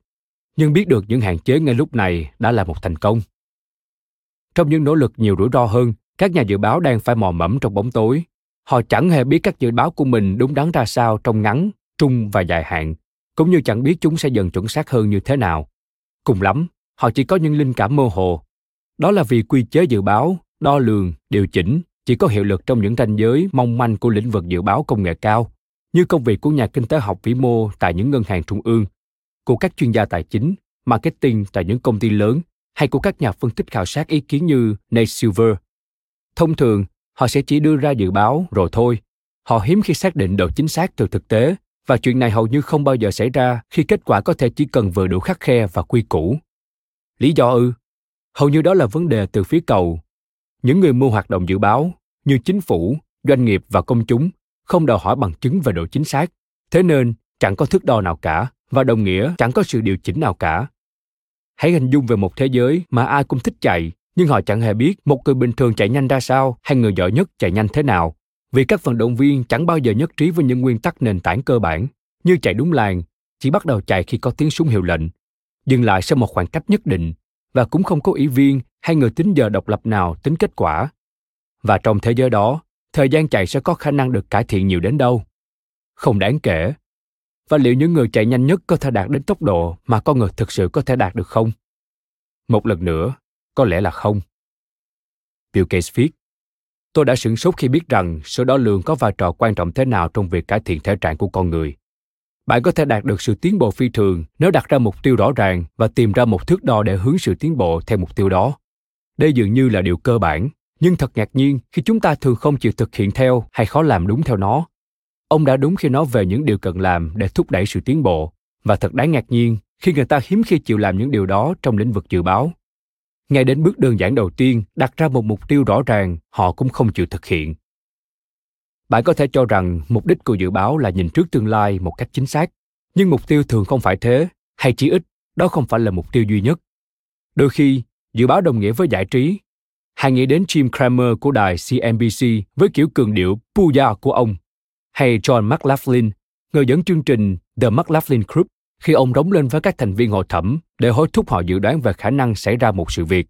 nhưng biết được những hạn chế ngay lúc này đã là một thành công. Trong những nỗ lực nhiều rủi ro hơn, các nhà dự báo đang phải mò mẫm trong bóng tối. Họ chẳng hề biết các dự báo của mình đúng đắn ra sao trong ngắn, trung và dài hạn, cũng như chẳng biết chúng sẽ dần chuẩn xác hơn như thế nào. Cùng lắm, họ chỉ có những linh cảm mơ hồ. Đó là vì quy chế dự báo, đo lường, điều chỉnh chỉ có hiệu lực trong những ranh giới mong manh của lĩnh vực dự báo công nghệ cao, như công việc của nhà kinh tế học vĩ mô tại những ngân hàng trung ương của các chuyên gia tài chính, marketing tại những công ty lớn hay của các nhà phân tích khảo sát ý kiến như Nate Silver. Thông thường, họ sẽ chỉ đưa ra dự báo rồi thôi. Họ hiếm khi xác định độ chính xác từ thực tế và chuyện này hầu như không bao giờ xảy ra khi kết quả có thể chỉ cần vừa đủ khắc khe và quy củ. Lý do ư? Hầu như đó là vấn đề từ phía cầu. Những người mua hoạt động dự báo, như chính phủ, doanh nghiệp và công chúng, không đòi hỏi bằng chứng về độ chính xác. Thế nên, chẳng có thước đo nào cả và đồng nghĩa chẳng có sự điều chỉnh nào cả. Hãy hình dung về một thế giới mà ai cũng thích chạy, nhưng họ chẳng hề biết một người bình thường chạy nhanh ra sao hay người giỏi nhất chạy nhanh thế nào. Vì các vận động viên chẳng bao giờ nhất trí với những nguyên tắc nền tảng cơ bản, như chạy đúng làn, chỉ bắt đầu chạy khi có tiếng súng hiệu lệnh, dừng lại sau một khoảng cách nhất định và cũng không có ủy viên hay người tính giờ độc lập nào tính kết quả. Và trong thế giới đó, thời gian chạy sẽ có khả năng được cải thiện nhiều đến đâu? Không đáng kể. Và liệu những người chạy nhanh nhất có thể đạt đến tốc độ mà con người thực sự có thể đạt được không? Một lần nữa, có lẽ là không. Bill Gates viết, Tôi đã sửng sốt khi biết rằng số đo lường có vai trò quan trọng thế nào trong việc cải thiện thể trạng của con người. Bạn có thể đạt được sự tiến bộ phi thường nếu đặt ra mục tiêu rõ ràng và tìm ra một thước đo để hướng sự tiến bộ theo mục tiêu đó. Đây dường như là điều cơ bản, nhưng thật ngạc nhiên khi chúng ta thường không chịu thực hiện theo hay khó làm đúng theo nó. Ông đã đúng khi nói về những điều cần làm để thúc đẩy sự tiến bộ, và thật đáng ngạc nhiên khi người ta hiếm khi chịu làm những điều đó trong lĩnh vực dự báo. Ngay đến bước đơn giản đầu tiên, đặt ra một mục tiêu rõ ràng, họ cũng không chịu thực hiện. Bạn có thể cho rằng mục đích của dự báo là nhìn trước tương lai một cách chính xác, nhưng mục tiêu thường không phải thế, hay chỉ ít, đó không phải là mục tiêu duy nhất. Đôi khi, dự báo đồng nghĩa với giải trí. Hãy nghĩ đến Jim Cramer của đài CNBC với kiểu cường điệu Puya của ông, hay John McLaughlin, người dẫn chương trình The McLaughlin Group khi ông rống lên với các thành viên hội thẩm để hối thúc họ dự đoán về khả năng xảy ra một sự việc.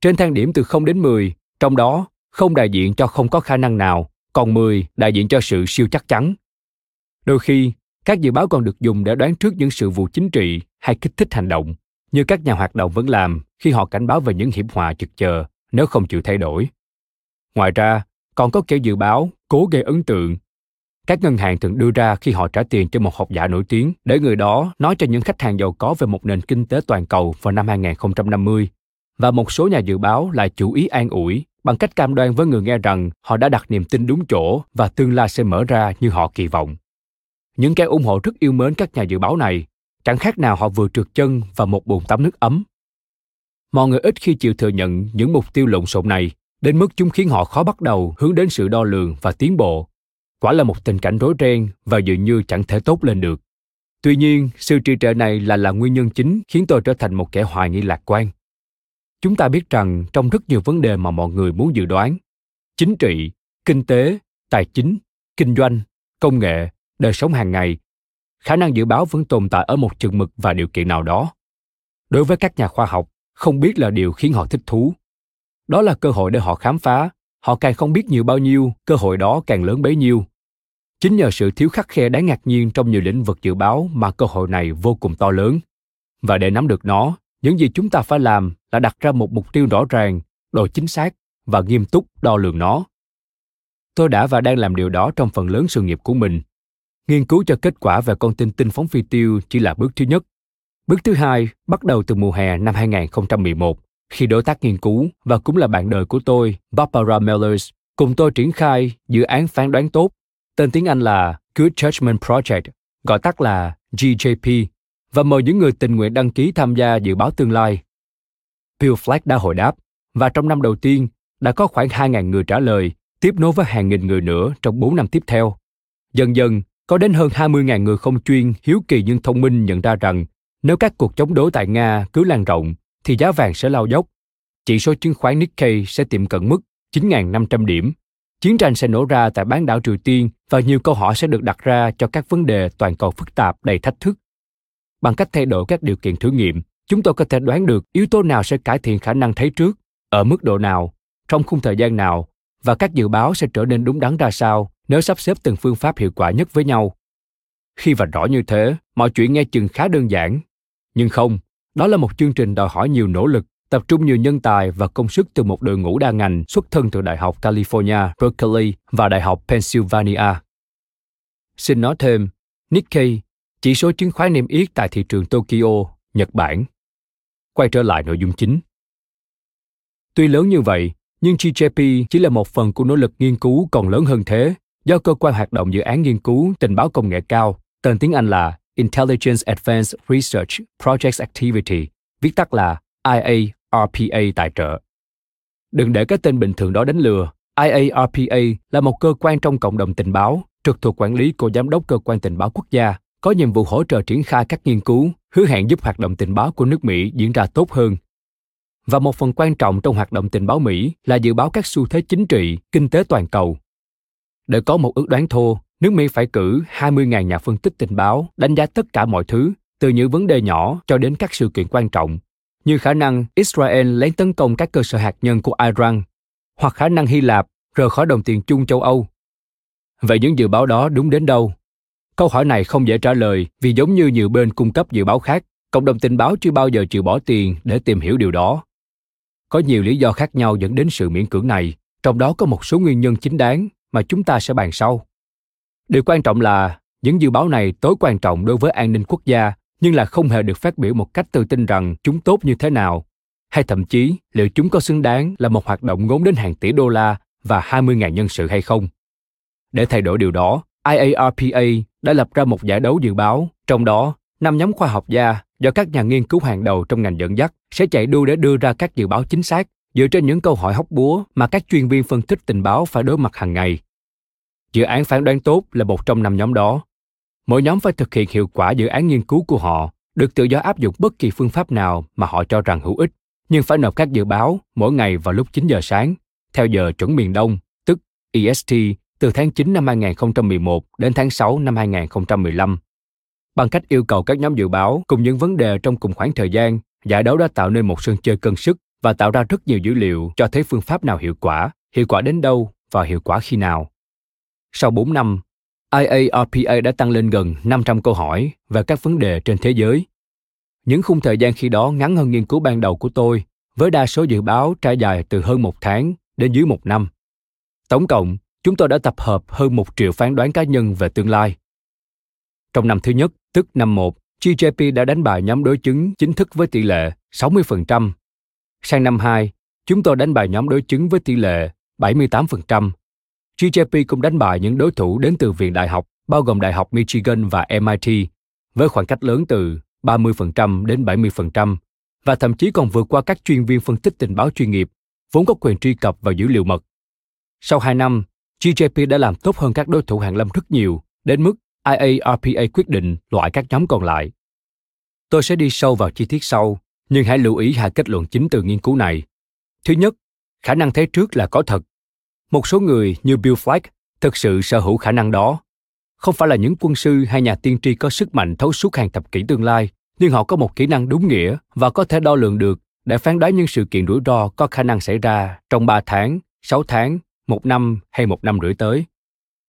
Trên thang điểm từ 0 đến 10, trong đó không đại diện cho không có khả năng nào, còn 10 đại diện cho sự siêu chắc chắn. Đôi khi, các dự báo còn được dùng để đoán trước những sự vụ chính trị hay kích thích hành động, như các nhà hoạt động vẫn làm khi họ cảnh báo về những hiểm họa trực chờ nếu không chịu thay đổi. Ngoài ra, còn có kiểu dự báo cố gây ấn tượng các ngân hàng thường đưa ra khi họ trả tiền cho một học giả nổi tiếng để người đó nói cho những khách hàng giàu có về một nền kinh tế toàn cầu vào năm 2050. Và một số nhà dự báo lại chủ ý an ủi bằng cách cam đoan với người nghe rằng họ đã đặt niềm tin đúng chỗ và tương lai sẽ mở ra như họ kỳ vọng. Những kẻ ủng hộ rất yêu mến các nhà dự báo này, chẳng khác nào họ vừa trượt chân vào một bồn tắm nước ấm. Mọi người ít khi chịu thừa nhận những mục tiêu lộn xộn này, đến mức chúng khiến họ khó bắt đầu hướng đến sự đo lường và tiến bộ quả là một tình cảnh rối ren và dường như chẳng thể tốt lên được tuy nhiên sự trì trệ này là là nguyên nhân chính khiến tôi trở thành một kẻ hoài nghi lạc quan chúng ta biết rằng trong rất nhiều vấn đề mà mọi người muốn dự đoán, chính trị, kinh tế, tài chính, kinh doanh, công nghệ, đời sống hàng ngày, khả năng dự báo vẫn tồn tại ở một chừng mực và điều kiện nào đó. Đối với các nhà khoa học, không biết là điều khiến họ thích thú. Đó là cơ hội để họ khám phá, họ càng không biết nhiều bao nhiêu, cơ hội đó càng lớn bấy nhiêu. Chính nhờ sự thiếu khắc khe đáng ngạc nhiên trong nhiều lĩnh vực dự báo mà cơ hội này vô cùng to lớn. Và để nắm được nó những gì chúng ta phải làm là đặt ra một mục tiêu rõ ràng độ chính xác và nghiêm túc đo lường nó. Tôi đã và đang làm điều đó trong phần lớn sự nghiệp của mình. Nghiên cứu cho kết quả về con tin tinh phóng phi tiêu chỉ là bước thứ nhất. Bước thứ hai bắt đầu từ mùa hè năm 2011 khi đối tác nghiên cứu và cũng là bạn đời của tôi, Barbara Mellers, cùng tôi triển khai dự án phán đoán tốt, tên tiếng Anh là Good Judgment Project, gọi tắt là GJP, và mời những người tình nguyện đăng ký tham gia dự báo tương lai. Bill Flack đã hồi đáp, và trong năm đầu tiên đã có khoảng 2.000 người trả lời, tiếp nối với hàng nghìn người nữa trong 4 năm tiếp theo. Dần dần, có đến hơn 20.000 người không chuyên, hiếu kỳ nhưng thông minh nhận ra rằng nếu các cuộc chống đối tại Nga cứ lan rộng, thì giá vàng sẽ lao dốc. Chỉ số chứng khoán Nikkei sẽ tiệm cận mức 9.500 điểm. Chiến tranh sẽ nổ ra tại bán đảo Triều Tiên và nhiều câu hỏi sẽ được đặt ra cho các vấn đề toàn cầu phức tạp đầy thách thức. Bằng cách thay đổi các điều kiện thử nghiệm, chúng tôi có thể đoán được yếu tố nào sẽ cải thiện khả năng thấy trước, ở mức độ nào, trong khung thời gian nào, và các dự báo sẽ trở nên đúng đắn ra sao nếu sắp xếp từng phương pháp hiệu quả nhất với nhau. Khi và rõ như thế, mọi chuyện nghe chừng khá đơn giản. Nhưng không, đó là một chương trình đòi hỏi nhiều nỗ lực, tập trung nhiều nhân tài và công sức từ một đội ngũ đa ngành xuất thân từ Đại học California, Berkeley và Đại học Pennsylvania. Xin nói thêm, Nikkei, chỉ số chứng khoán niêm yết tại thị trường Tokyo, Nhật Bản. quay trở lại nội dung chính. Tuy lớn như vậy, nhưng GJP chỉ là một phần của nỗ lực nghiên cứu còn lớn hơn thế do cơ quan hoạt động dự án nghiên cứu tình báo công nghệ cao, tên tiếng Anh là Intelligence Advanced Research Projects Activity, viết tắt là IARPA tài trợ. Đừng để cái tên bình thường đó đánh lừa. IARPA là một cơ quan trong cộng đồng tình báo, trực thuộc quản lý của Giám đốc Cơ quan Tình báo Quốc gia, có nhiệm vụ hỗ trợ triển khai các nghiên cứu, hứa hẹn giúp hoạt động tình báo của nước Mỹ diễn ra tốt hơn. Và một phần quan trọng trong hoạt động tình báo Mỹ là dự báo các xu thế chính trị, kinh tế toàn cầu. Để có một ước đoán thô, nước Mỹ phải cử 20.000 nhà phân tích tình báo đánh giá tất cả mọi thứ, từ những vấn đề nhỏ cho đến các sự kiện quan trọng, như khả năng Israel lén tấn công các cơ sở hạt nhân của Iran, hoặc khả năng Hy Lạp rời khỏi đồng tiền chung châu Âu. Vậy những dự báo đó đúng đến đâu? Câu hỏi này không dễ trả lời vì giống như nhiều bên cung cấp dự báo khác, cộng đồng tình báo chưa bao giờ chịu bỏ tiền để tìm hiểu điều đó. Có nhiều lý do khác nhau dẫn đến sự miễn cưỡng này, trong đó có một số nguyên nhân chính đáng mà chúng ta sẽ bàn sau. Điều quan trọng là những dự báo này tối quan trọng đối với an ninh quốc gia nhưng là không hề được phát biểu một cách tự tin rằng chúng tốt như thế nào, hay thậm chí liệu chúng có xứng đáng là một hoạt động ngốn đến hàng tỷ đô la và 20.000 nhân sự hay không. Để thay đổi điều đó, IARPA đã lập ra một giải đấu dự báo, trong đó năm nhóm khoa học gia do các nhà nghiên cứu hàng đầu trong ngành dẫn dắt sẽ chạy đua để đưa ra các dự báo chính xác dựa trên những câu hỏi hóc búa mà các chuyên viên phân tích tình báo phải đối mặt hàng ngày. Dự án phán đoán tốt là một trong năm nhóm đó. Mỗi nhóm phải thực hiện hiệu quả dự án nghiên cứu của họ, được tự do áp dụng bất kỳ phương pháp nào mà họ cho rằng hữu ích, nhưng phải nộp các dự báo mỗi ngày vào lúc 9 giờ sáng, theo giờ chuẩn miền Đông, tức EST, từ tháng 9 năm 2011 đến tháng 6 năm 2015. Bằng cách yêu cầu các nhóm dự báo cùng những vấn đề trong cùng khoảng thời gian, giải đấu đã tạo nên một sân chơi cân sức và tạo ra rất nhiều dữ liệu cho thấy phương pháp nào hiệu quả, hiệu quả đến đâu và hiệu quả khi nào. Sau 4 năm, IARPA đã tăng lên gần 500 câu hỏi về các vấn đề trên thế giới. Những khung thời gian khi đó ngắn hơn nghiên cứu ban đầu của tôi, với đa số dự báo trải dài từ hơn một tháng đến dưới một năm. Tổng cộng, chúng tôi đã tập hợp hơn một triệu phán đoán cá nhân về tương lai. Trong năm thứ nhất, tức năm 1, GJP đã đánh bại nhóm đối chứng chính thức với tỷ lệ 60%. Sang năm 2, chúng tôi đánh bại nhóm đối chứng với tỷ lệ 78%. GJP cũng đánh bại những đối thủ đến từ viện đại học, bao gồm Đại học Michigan và MIT, với khoảng cách lớn từ 30% đến 70%, và thậm chí còn vượt qua các chuyên viên phân tích tình báo chuyên nghiệp, vốn có quyền truy cập vào dữ liệu mật. Sau 2 năm, GJP đã làm tốt hơn các đối thủ hạng lâm rất nhiều, đến mức IARPA quyết định loại các nhóm còn lại. Tôi sẽ đi sâu vào chi tiết sau, nhưng hãy lưu ý hai kết luận chính từ nghiên cứu này. Thứ nhất, khả năng thấy trước là có thật. Một số người như Bill Flack thực sự sở hữu khả năng đó. Không phải là những quân sư hay nhà tiên tri có sức mạnh thấu suốt hàng thập kỷ tương lai, nhưng họ có một kỹ năng đúng nghĩa và có thể đo lường được để phán đoán những sự kiện rủi ro có khả năng xảy ra trong 3 tháng, 6 tháng, một năm hay một năm rưỡi tới.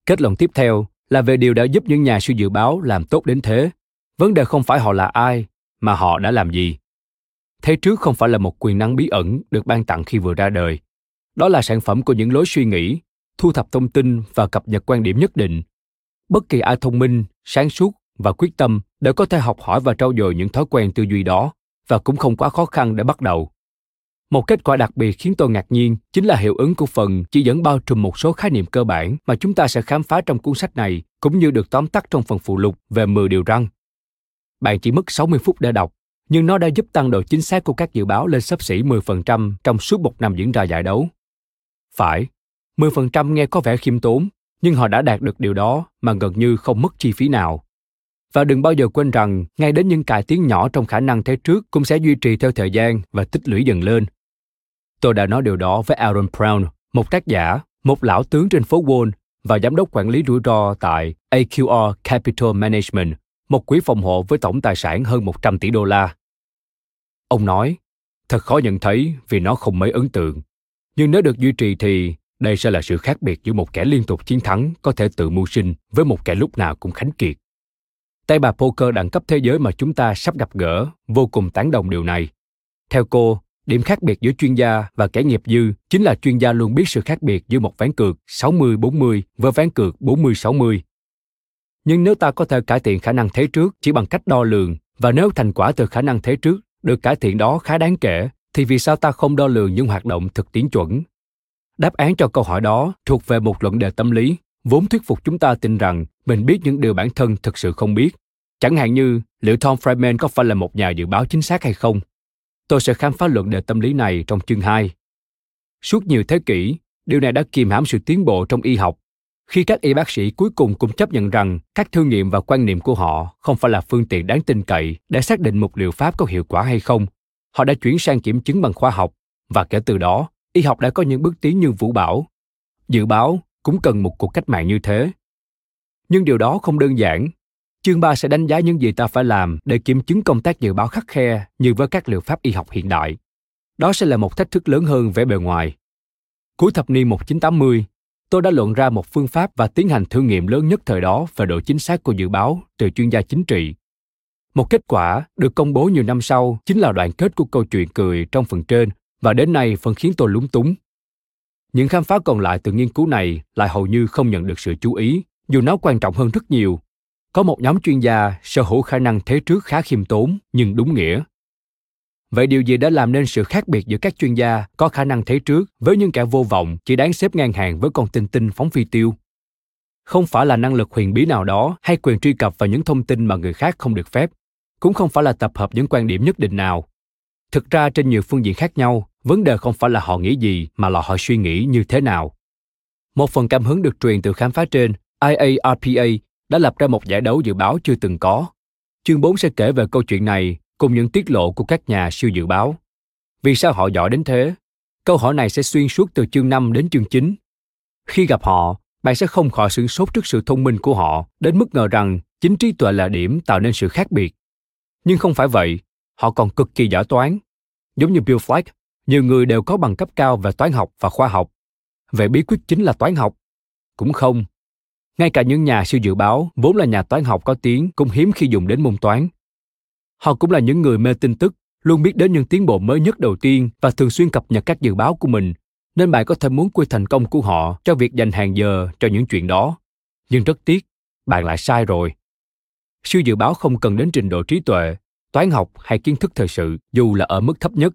Kết luận tiếp theo là về điều đã giúp những nhà suy dự báo làm tốt đến thế. Vấn đề không phải họ là ai, mà họ đã làm gì. Thế trước không phải là một quyền năng bí ẩn được ban tặng khi vừa ra đời. Đó là sản phẩm của những lối suy nghĩ, thu thập thông tin và cập nhật quan điểm nhất định. Bất kỳ ai thông minh, sáng suốt và quyết tâm đều có thể học hỏi và trau dồi những thói quen tư duy đó và cũng không quá khó khăn để bắt đầu. Một kết quả đặc biệt khiến tôi ngạc nhiên chính là hiệu ứng của phần chỉ dẫn bao trùm một số khái niệm cơ bản mà chúng ta sẽ khám phá trong cuốn sách này, cũng như được tóm tắt trong phần phụ lục về 10 điều răng. Bạn chỉ mất 60 phút để đọc, nhưng nó đã giúp tăng độ chính xác của các dự báo lên sấp xỉ 10% trong suốt một năm diễn ra giải đấu. Phải, 10% nghe có vẻ khiêm tốn, nhưng họ đã đạt được điều đó mà gần như không mất chi phí nào. Và đừng bao giờ quên rằng, ngay đến những cải tiến nhỏ trong khả năng thế trước cũng sẽ duy trì theo thời gian và tích lũy dần lên. Tôi đã nói điều đó với Aaron Brown, một tác giả, một lão tướng trên phố Wall và giám đốc quản lý rủi ro tại AQR Capital Management, một quỹ phòng hộ với tổng tài sản hơn 100 tỷ đô la. Ông nói, thật khó nhận thấy vì nó không mấy ấn tượng. Nhưng nếu được duy trì thì đây sẽ là sự khác biệt giữa một kẻ liên tục chiến thắng có thể tự mưu sinh với một kẻ lúc nào cũng khánh kiệt. Tay bà poker đẳng cấp thế giới mà chúng ta sắp gặp gỡ vô cùng tán đồng điều này. Theo cô, Điểm khác biệt giữa chuyên gia và kẻ nghiệp dư chính là chuyên gia luôn biết sự khác biệt giữa một ván cược 60-40 với ván cược 40-60. Nhưng nếu ta có thể cải thiện khả năng thế trước chỉ bằng cách đo lường và nếu thành quả từ khả năng thế trước được cải thiện đó khá đáng kể, thì vì sao ta không đo lường những hoạt động thực tiễn chuẩn? Đáp án cho câu hỏi đó thuộc về một luận đề tâm lý, vốn thuyết phục chúng ta tin rằng mình biết những điều bản thân thực sự không biết. Chẳng hạn như liệu Tom Friedman có phải là một nhà dự báo chính xác hay không? Tôi sẽ khám phá luận đề tâm lý này trong chương 2. Suốt nhiều thế kỷ, điều này đã kìm hãm sự tiến bộ trong y học. Khi các y bác sĩ cuối cùng cũng chấp nhận rằng các thử nghiệm và quan niệm của họ không phải là phương tiện đáng tin cậy để xác định một liệu pháp có hiệu quả hay không họ đã chuyển sang kiểm chứng bằng khoa học. Và kể từ đó y học đã có những bước tiến như vũ bảo. Dự báo cũng cần một cuộc cách mạng như thế. Nhưng điều đó không đơn giản chương 3 sẽ đánh giá những gì ta phải làm để kiểm chứng công tác dự báo khắc khe như với các liệu pháp y học hiện đại. Đó sẽ là một thách thức lớn hơn vẻ bề ngoài. Cuối thập niên 1980, tôi đã luận ra một phương pháp và tiến hành thử nghiệm lớn nhất thời đó về độ chính xác của dự báo từ chuyên gia chính trị. Một kết quả được công bố nhiều năm sau chính là đoạn kết của câu chuyện cười trong phần trên và đến nay vẫn khiến tôi lúng túng. Những khám phá còn lại từ nghiên cứu này lại hầu như không nhận được sự chú ý, dù nó quan trọng hơn rất nhiều. Có một nhóm chuyên gia sở hữu khả năng thế trước khá khiêm tốn nhưng đúng nghĩa Vậy điều gì đã làm nên sự khác biệt giữa các chuyên gia có khả năng thấy trước với những kẻ vô vọng chỉ đáng xếp ngang hàng với con tinh tinh phóng phi tiêu? Không phải là năng lực huyền bí nào đó hay quyền truy cập vào những thông tin mà người khác không được phép, cũng không phải là tập hợp những quan điểm nhất định nào. Thực ra trên nhiều phương diện khác nhau, vấn đề không phải là họ nghĩ gì mà là họ suy nghĩ như thế nào. Một phần cảm hứng được truyền từ khám phá trên, IARPA đã lập ra một giải đấu dự báo chưa từng có. Chương 4 sẽ kể về câu chuyện này cùng những tiết lộ của các nhà siêu dự báo. Vì sao họ giỏi đến thế? Câu hỏi này sẽ xuyên suốt từ chương 5 đến chương 9. Khi gặp họ, bạn sẽ không khỏi sửng sốt trước sự thông minh của họ đến mức ngờ rằng chính trí tuệ là điểm tạo nên sự khác biệt. Nhưng không phải vậy, họ còn cực kỳ giỏi toán. Giống như Bill Flack, nhiều người đều có bằng cấp cao về toán học và khoa học. Vậy bí quyết chính là toán học? Cũng không. Ngay cả những nhà siêu dự báo vốn là nhà toán học có tiếng cũng hiếm khi dùng đến môn toán Họ cũng là những người mê tin tức, luôn biết đến những tiến bộ mới nhất đầu tiên và thường xuyên cập nhật các dự báo của mình. Nên bạn có thể muốn quy thành công của họ cho việc dành hàng giờ cho những chuyện đó. Nhưng rất tiếc, bạn lại sai rồi. Siêu dự báo không cần đến trình độ trí tuệ, toán học hay kiến thức thời sự dù là ở mức thấp nhất.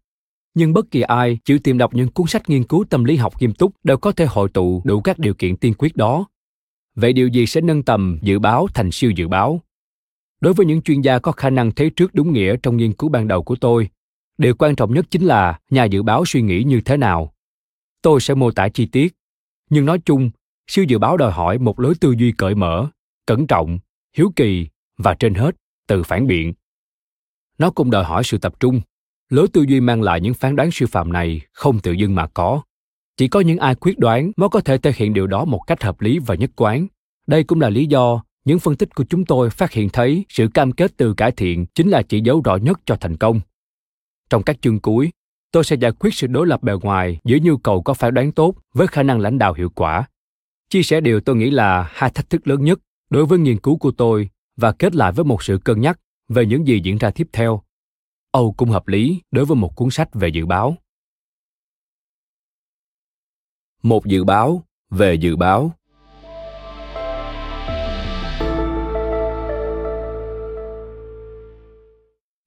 Nhưng bất kỳ ai chịu tìm đọc những cuốn sách nghiên cứu tâm lý học nghiêm túc đều có thể hội tụ đủ các điều kiện tiên quyết đó. Vậy điều gì sẽ nâng tầm dự báo thành siêu dự báo? đối với những chuyên gia có khả năng thấy trước đúng nghĩa trong nghiên cứu ban đầu của tôi, điều quan trọng nhất chính là nhà dự báo suy nghĩ như thế nào. Tôi sẽ mô tả chi tiết, nhưng nói chung, siêu dự báo đòi hỏi một lối tư duy cởi mở, cẩn trọng, hiếu kỳ và trên hết, từ phản biện. Nó cũng đòi hỏi sự tập trung. Lối tư duy mang lại những phán đoán siêu phàm này không tự dưng mà có chỉ có những ai quyết đoán mới có thể thể hiện điều đó một cách hợp lý và nhất quán đây cũng là lý do những phân tích của chúng tôi phát hiện thấy sự cam kết từ cải thiện chính là chỉ dấu rõ nhất cho thành công. Trong các chương cuối, tôi sẽ giải quyết sự đối lập bề ngoài giữa nhu cầu có phán đoán tốt với khả năng lãnh đạo hiệu quả. Chia sẻ điều tôi nghĩ là hai thách thức lớn nhất đối với nghiên cứu của tôi và kết lại với một sự cân nhắc về những gì diễn ra tiếp theo. Âu cũng hợp lý đối với một cuốn sách về dự báo. Một dự báo về dự báo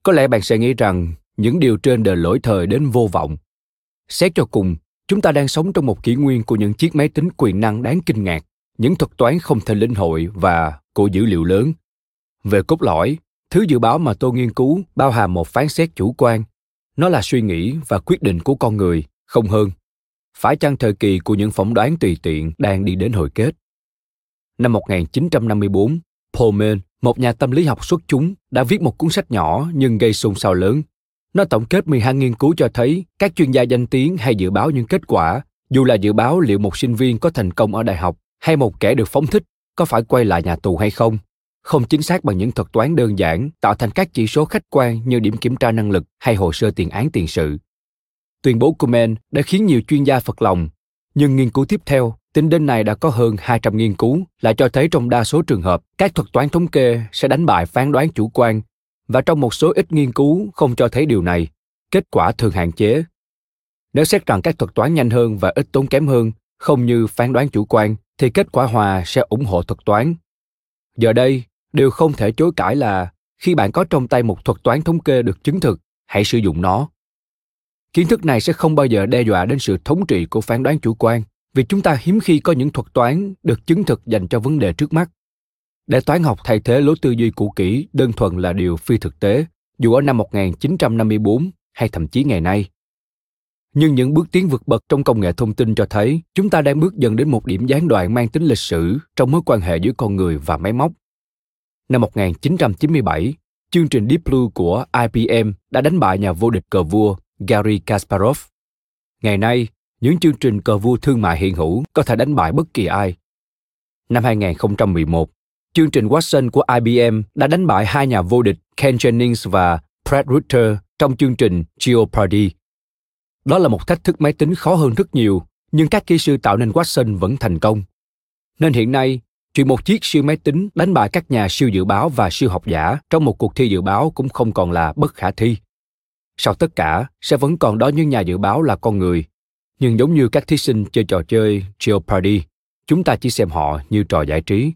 Có lẽ bạn sẽ nghĩ rằng những điều trên đều lỗi thời đến vô vọng. Xét cho cùng, chúng ta đang sống trong một kỷ nguyên của những chiếc máy tính quyền năng đáng kinh ngạc, những thuật toán không thể linh hội và của dữ liệu lớn. Về cốt lõi, thứ dự báo mà tôi nghiên cứu bao hàm một phán xét chủ quan. Nó là suy nghĩ và quyết định của con người, không hơn. Phải chăng thời kỳ của những phỏng đoán tùy tiện đang đi đến hồi kết? Năm 1954, Paul Mann một nhà tâm lý học xuất chúng đã viết một cuốn sách nhỏ nhưng gây xôn xao lớn. Nó tổng kết 12 nghiên cứu cho thấy các chuyên gia danh tiếng hay dự báo những kết quả, dù là dự báo liệu một sinh viên có thành công ở đại học hay một kẻ được phóng thích có phải quay lại nhà tù hay không, không chính xác bằng những thuật toán đơn giản tạo thành các chỉ số khách quan như điểm kiểm tra năng lực hay hồ sơ tiền án tiền sự. Tuyên bố của Men đã khiến nhiều chuyên gia phật lòng, nhưng nghiên cứu tiếp theo Tính đến nay đã có hơn 200 nghiên cứu lại cho thấy trong đa số trường hợp, các thuật toán thống kê sẽ đánh bại phán đoán chủ quan và trong một số ít nghiên cứu không cho thấy điều này, kết quả thường hạn chế. Nếu xét rằng các thuật toán nhanh hơn và ít tốn kém hơn, không như phán đoán chủ quan, thì kết quả hòa sẽ ủng hộ thuật toán. Giờ đây, điều không thể chối cãi là khi bạn có trong tay một thuật toán thống kê được chứng thực hãy sử dụng nó. Kiến thức này sẽ không bao giờ đe dọa đến sự thống trị của phán đoán chủ quan, vì chúng ta hiếm khi có những thuật toán được chứng thực dành cho vấn đề trước mắt. Để toán học thay thế lối tư duy cũ kỹ đơn thuần là điều phi thực tế, dù ở năm 1954 hay thậm chí ngày nay. Nhưng những bước tiến vượt bậc trong công nghệ thông tin cho thấy chúng ta đang bước dần đến một điểm gián đoạn mang tính lịch sử trong mối quan hệ giữa con người và máy móc. Năm 1997, chương trình Deep Blue của IBM đã đánh bại nhà vô địch cờ vua Gary Kasparov. Ngày nay, những chương trình cờ vua thương mại hiện hữu có thể đánh bại bất kỳ ai. Năm 2011, chương trình Watson của IBM đã đánh bại hai nhà vô địch Ken Jennings và Brad Rutter trong chương trình Jeopardy. Đó là một thách thức máy tính khó hơn rất nhiều, nhưng các kỹ sư tạo nên Watson vẫn thành công. Nên hiện nay, chuyện một chiếc siêu máy tính đánh bại các nhà siêu dự báo và siêu học giả trong một cuộc thi dự báo cũng không còn là bất khả thi. Sau tất cả, sẽ vẫn còn đó những nhà dự báo là con người. Nhưng giống như các thí sinh chơi trò chơi Jeopardy, chúng ta chỉ xem họ như trò giải trí.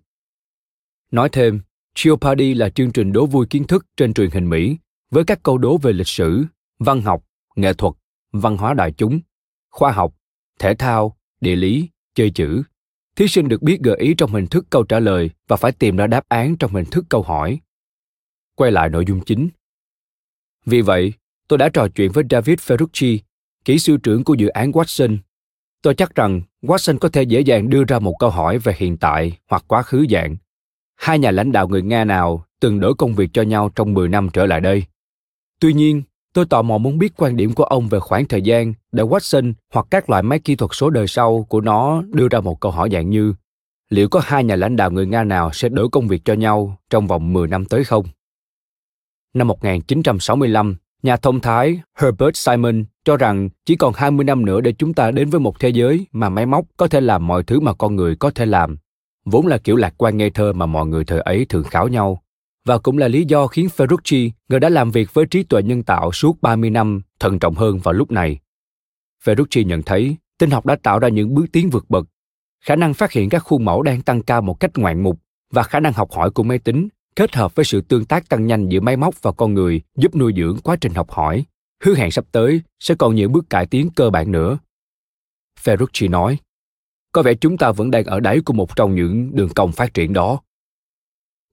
Nói thêm, Jeopardy là chương trình đố vui kiến thức trên truyền hình Mỹ với các câu đố về lịch sử, văn học, nghệ thuật, văn hóa đại chúng, khoa học, thể thao, địa lý, chơi chữ. Thí sinh được biết gợi ý trong hình thức câu trả lời và phải tìm ra đáp án trong hình thức câu hỏi. Quay lại nội dung chính. Vì vậy, tôi đã trò chuyện với David Ferrucci, kỹ sư trưởng của dự án Watson. Tôi chắc rằng Watson có thể dễ dàng đưa ra một câu hỏi về hiện tại hoặc quá khứ dạng. Hai nhà lãnh đạo người Nga nào từng đổi công việc cho nhau trong 10 năm trở lại đây? Tuy nhiên, tôi tò mò muốn biết quan điểm của ông về khoảng thời gian để Watson hoặc các loại máy kỹ thuật số đời sau của nó đưa ra một câu hỏi dạng như liệu có hai nhà lãnh đạo người Nga nào sẽ đổi công việc cho nhau trong vòng 10 năm tới không? Năm 1965, nhà thông thái Herbert Simon cho rằng chỉ còn 20 năm nữa để chúng ta đến với một thế giới mà máy móc có thể làm mọi thứ mà con người có thể làm. Vốn là kiểu lạc quan ngây thơ mà mọi người thời ấy thường khảo nhau và cũng là lý do khiến Ferrucci, người đã làm việc với trí tuệ nhân tạo suốt 30 năm, thận trọng hơn vào lúc này. Ferrucci nhận thấy tinh học đã tạo ra những bước tiến vượt bậc. Khả năng phát hiện các khuôn mẫu đang tăng cao một cách ngoạn mục và khả năng học hỏi của máy tính kết hợp với sự tương tác tăng nhanh giữa máy móc và con người giúp nuôi dưỡng quá trình học hỏi. Hứa hẹn sắp tới sẽ còn nhiều bước cải tiến cơ bản nữa. Ferrucci nói, có vẻ chúng ta vẫn đang ở đáy của một trong những đường cong phát triển đó.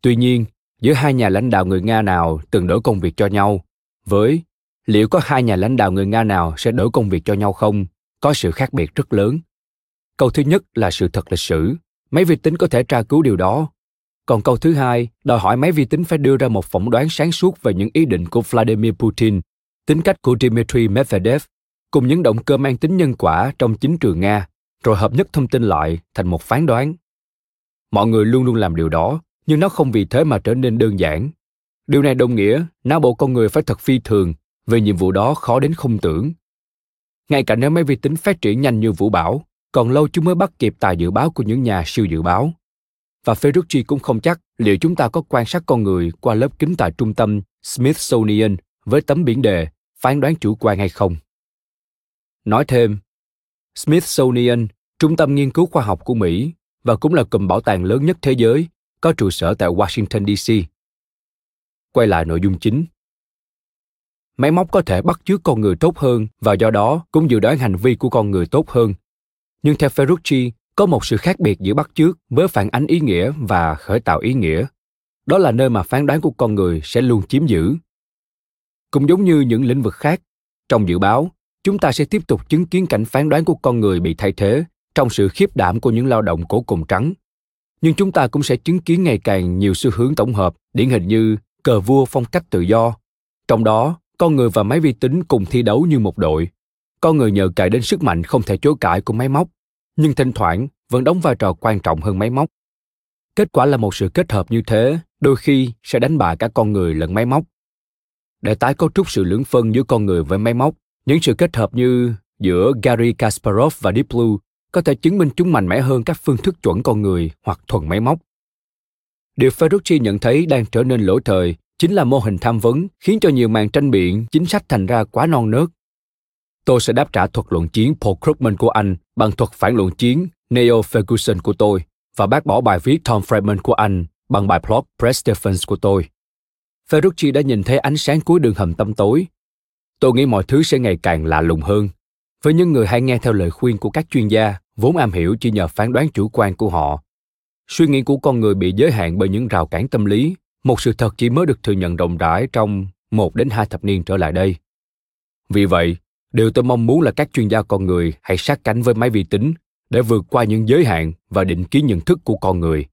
Tuy nhiên, giữa hai nhà lãnh đạo người Nga nào từng đổi công việc cho nhau, với liệu có hai nhà lãnh đạo người Nga nào sẽ đổi công việc cho nhau không, có sự khác biệt rất lớn. Câu thứ nhất là sự thật lịch sử, máy vi tính có thể tra cứu điều đó. Còn câu thứ hai, đòi hỏi máy vi tính phải đưa ra một phỏng đoán sáng suốt về những ý định của Vladimir Putin, tính cách của Dmitry Medvedev, cùng những động cơ mang tính nhân quả trong chính trường Nga, rồi hợp nhất thông tin lại thành một phán đoán. Mọi người luôn luôn làm điều đó, nhưng nó không vì thế mà trở nên đơn giản. Điều này đồng nghĩa não bộ con người phải thật phi thường, vì nhiệm vụ đó khó đến không tưởng. Ngay cả nếu máy vi tính phát triển nhanh như vũ bão, còn lâu chúng mới bắt kịp tài dự báo của những nhà siêu dự báo. Và Ferrucci cũng không chắc liệu chúng ta có quan sát con người qua lớp kính tại trung tâm Smithsonian với tấm biển đề phán đoán chủ quan hay không. Nói thêm, Smithsonian, trung tâm nghiên cứu khoa học của Mỹ và cũng là cụm bảo tàng lớn nhất thế giới có trụ sở tại Washington DC. Quay lại nội dung chính. Máy móc có thể bắt chước con người tốt hơn và do đó cũng dự đoán hành vi của con người tốt hơn. Nhưng theo Ferrucci, có một sự khác biệt giữa bắt chước với phản ánh ý nghĩa và khởi tạo ý nghĩa. Đó là nơi mà phán đoán của con người sẽ luôn chiếm giữ. Cũng giống như những lĩnh vực khác, trong dự báo, chúng ta sẽ tiếp tục chứng kiến cảnh phán đoán của con người bị thay thế trong sự khiếp đảm của những lao động cổ cùng trắng nhưng chúng ta cũng sẽ chứng kiến ngày càng nhiều xu hướng tổng hợp điển hình như cờ vua phong cách tự do trong đó con người và máy vi tính cùng thi đấu như một đội con người nhờ cậy đến sức mạnh không thể chối cãi của máy móc nhưng thỉnh thoảng vẫn đóng vai trò quan trọng hơn máy móc kết quả là một sự kết hợp như thế, đôi khi sẽ đánh bại cả con người lẫn máy móc để tái cấu trúc sự lưỡng phân giữa con người với máy móc, những sự kết hợp như giữa Gary Kasparov và Deep Blue có thể chứng minh chúng mạnh mẽ hơn các phương thức chuẩn con người hoặc thuần máy móc. Điều Ferrucci nhận thấy đang trở nên lỗi thời chính là mô hình tham vấn khiến cho nhiều màn tranh biện chính sách thành ra quá non nớt. Tôi sẽ đáp trả thuật luận chiến Paul Krugman của anh bằng thuật phản luận chiến Neo Ferguson của tôi và bác bỏ bài viết Tom Friedman của anh bằng bài blog press defense của tôi. Ferrucci đã nhìn thấy ánh sáng cuối đường hầm tăm tối. Tôi nghĩ mọi thứ sẽ ngày càng lạ lùng hơn. Với những người hay nghe theo lời khuyên của các chuyên gia, vốn am hiểu chỉ nhờ phán đoán chủ quan của họ. Suy nghĩ của con người bị giới hạn bởi những rào cản tâm lý, một sự thật chỉ mới được thừa nhận rộng rãi trong một đến hai thập niên trở lại đây. Vì vậy, điều tôi mong muốn là các chuyên gia con người hãy sát cánh với máy vi tính để vượt qua những giới hạn và định kiến nhận thức của con người.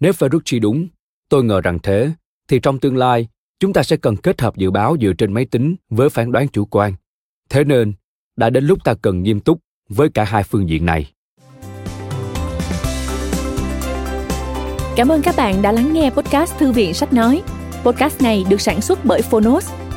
Nếu Ferrucci đúng, tôi ngờ rằng thế, thì trong tương lai, chúng ta sẽ cần kết hợp dự báo dựa trên máy tính với phán đoán chủ quan. Thế nên, đã đến lúc ta cần nghiêm túc với cả hai phương diện này. Cảm ơn các bạn đã lắng nghe podcast Thư viện Sách Nói. Podcast này được sản xuất bởi Phonos,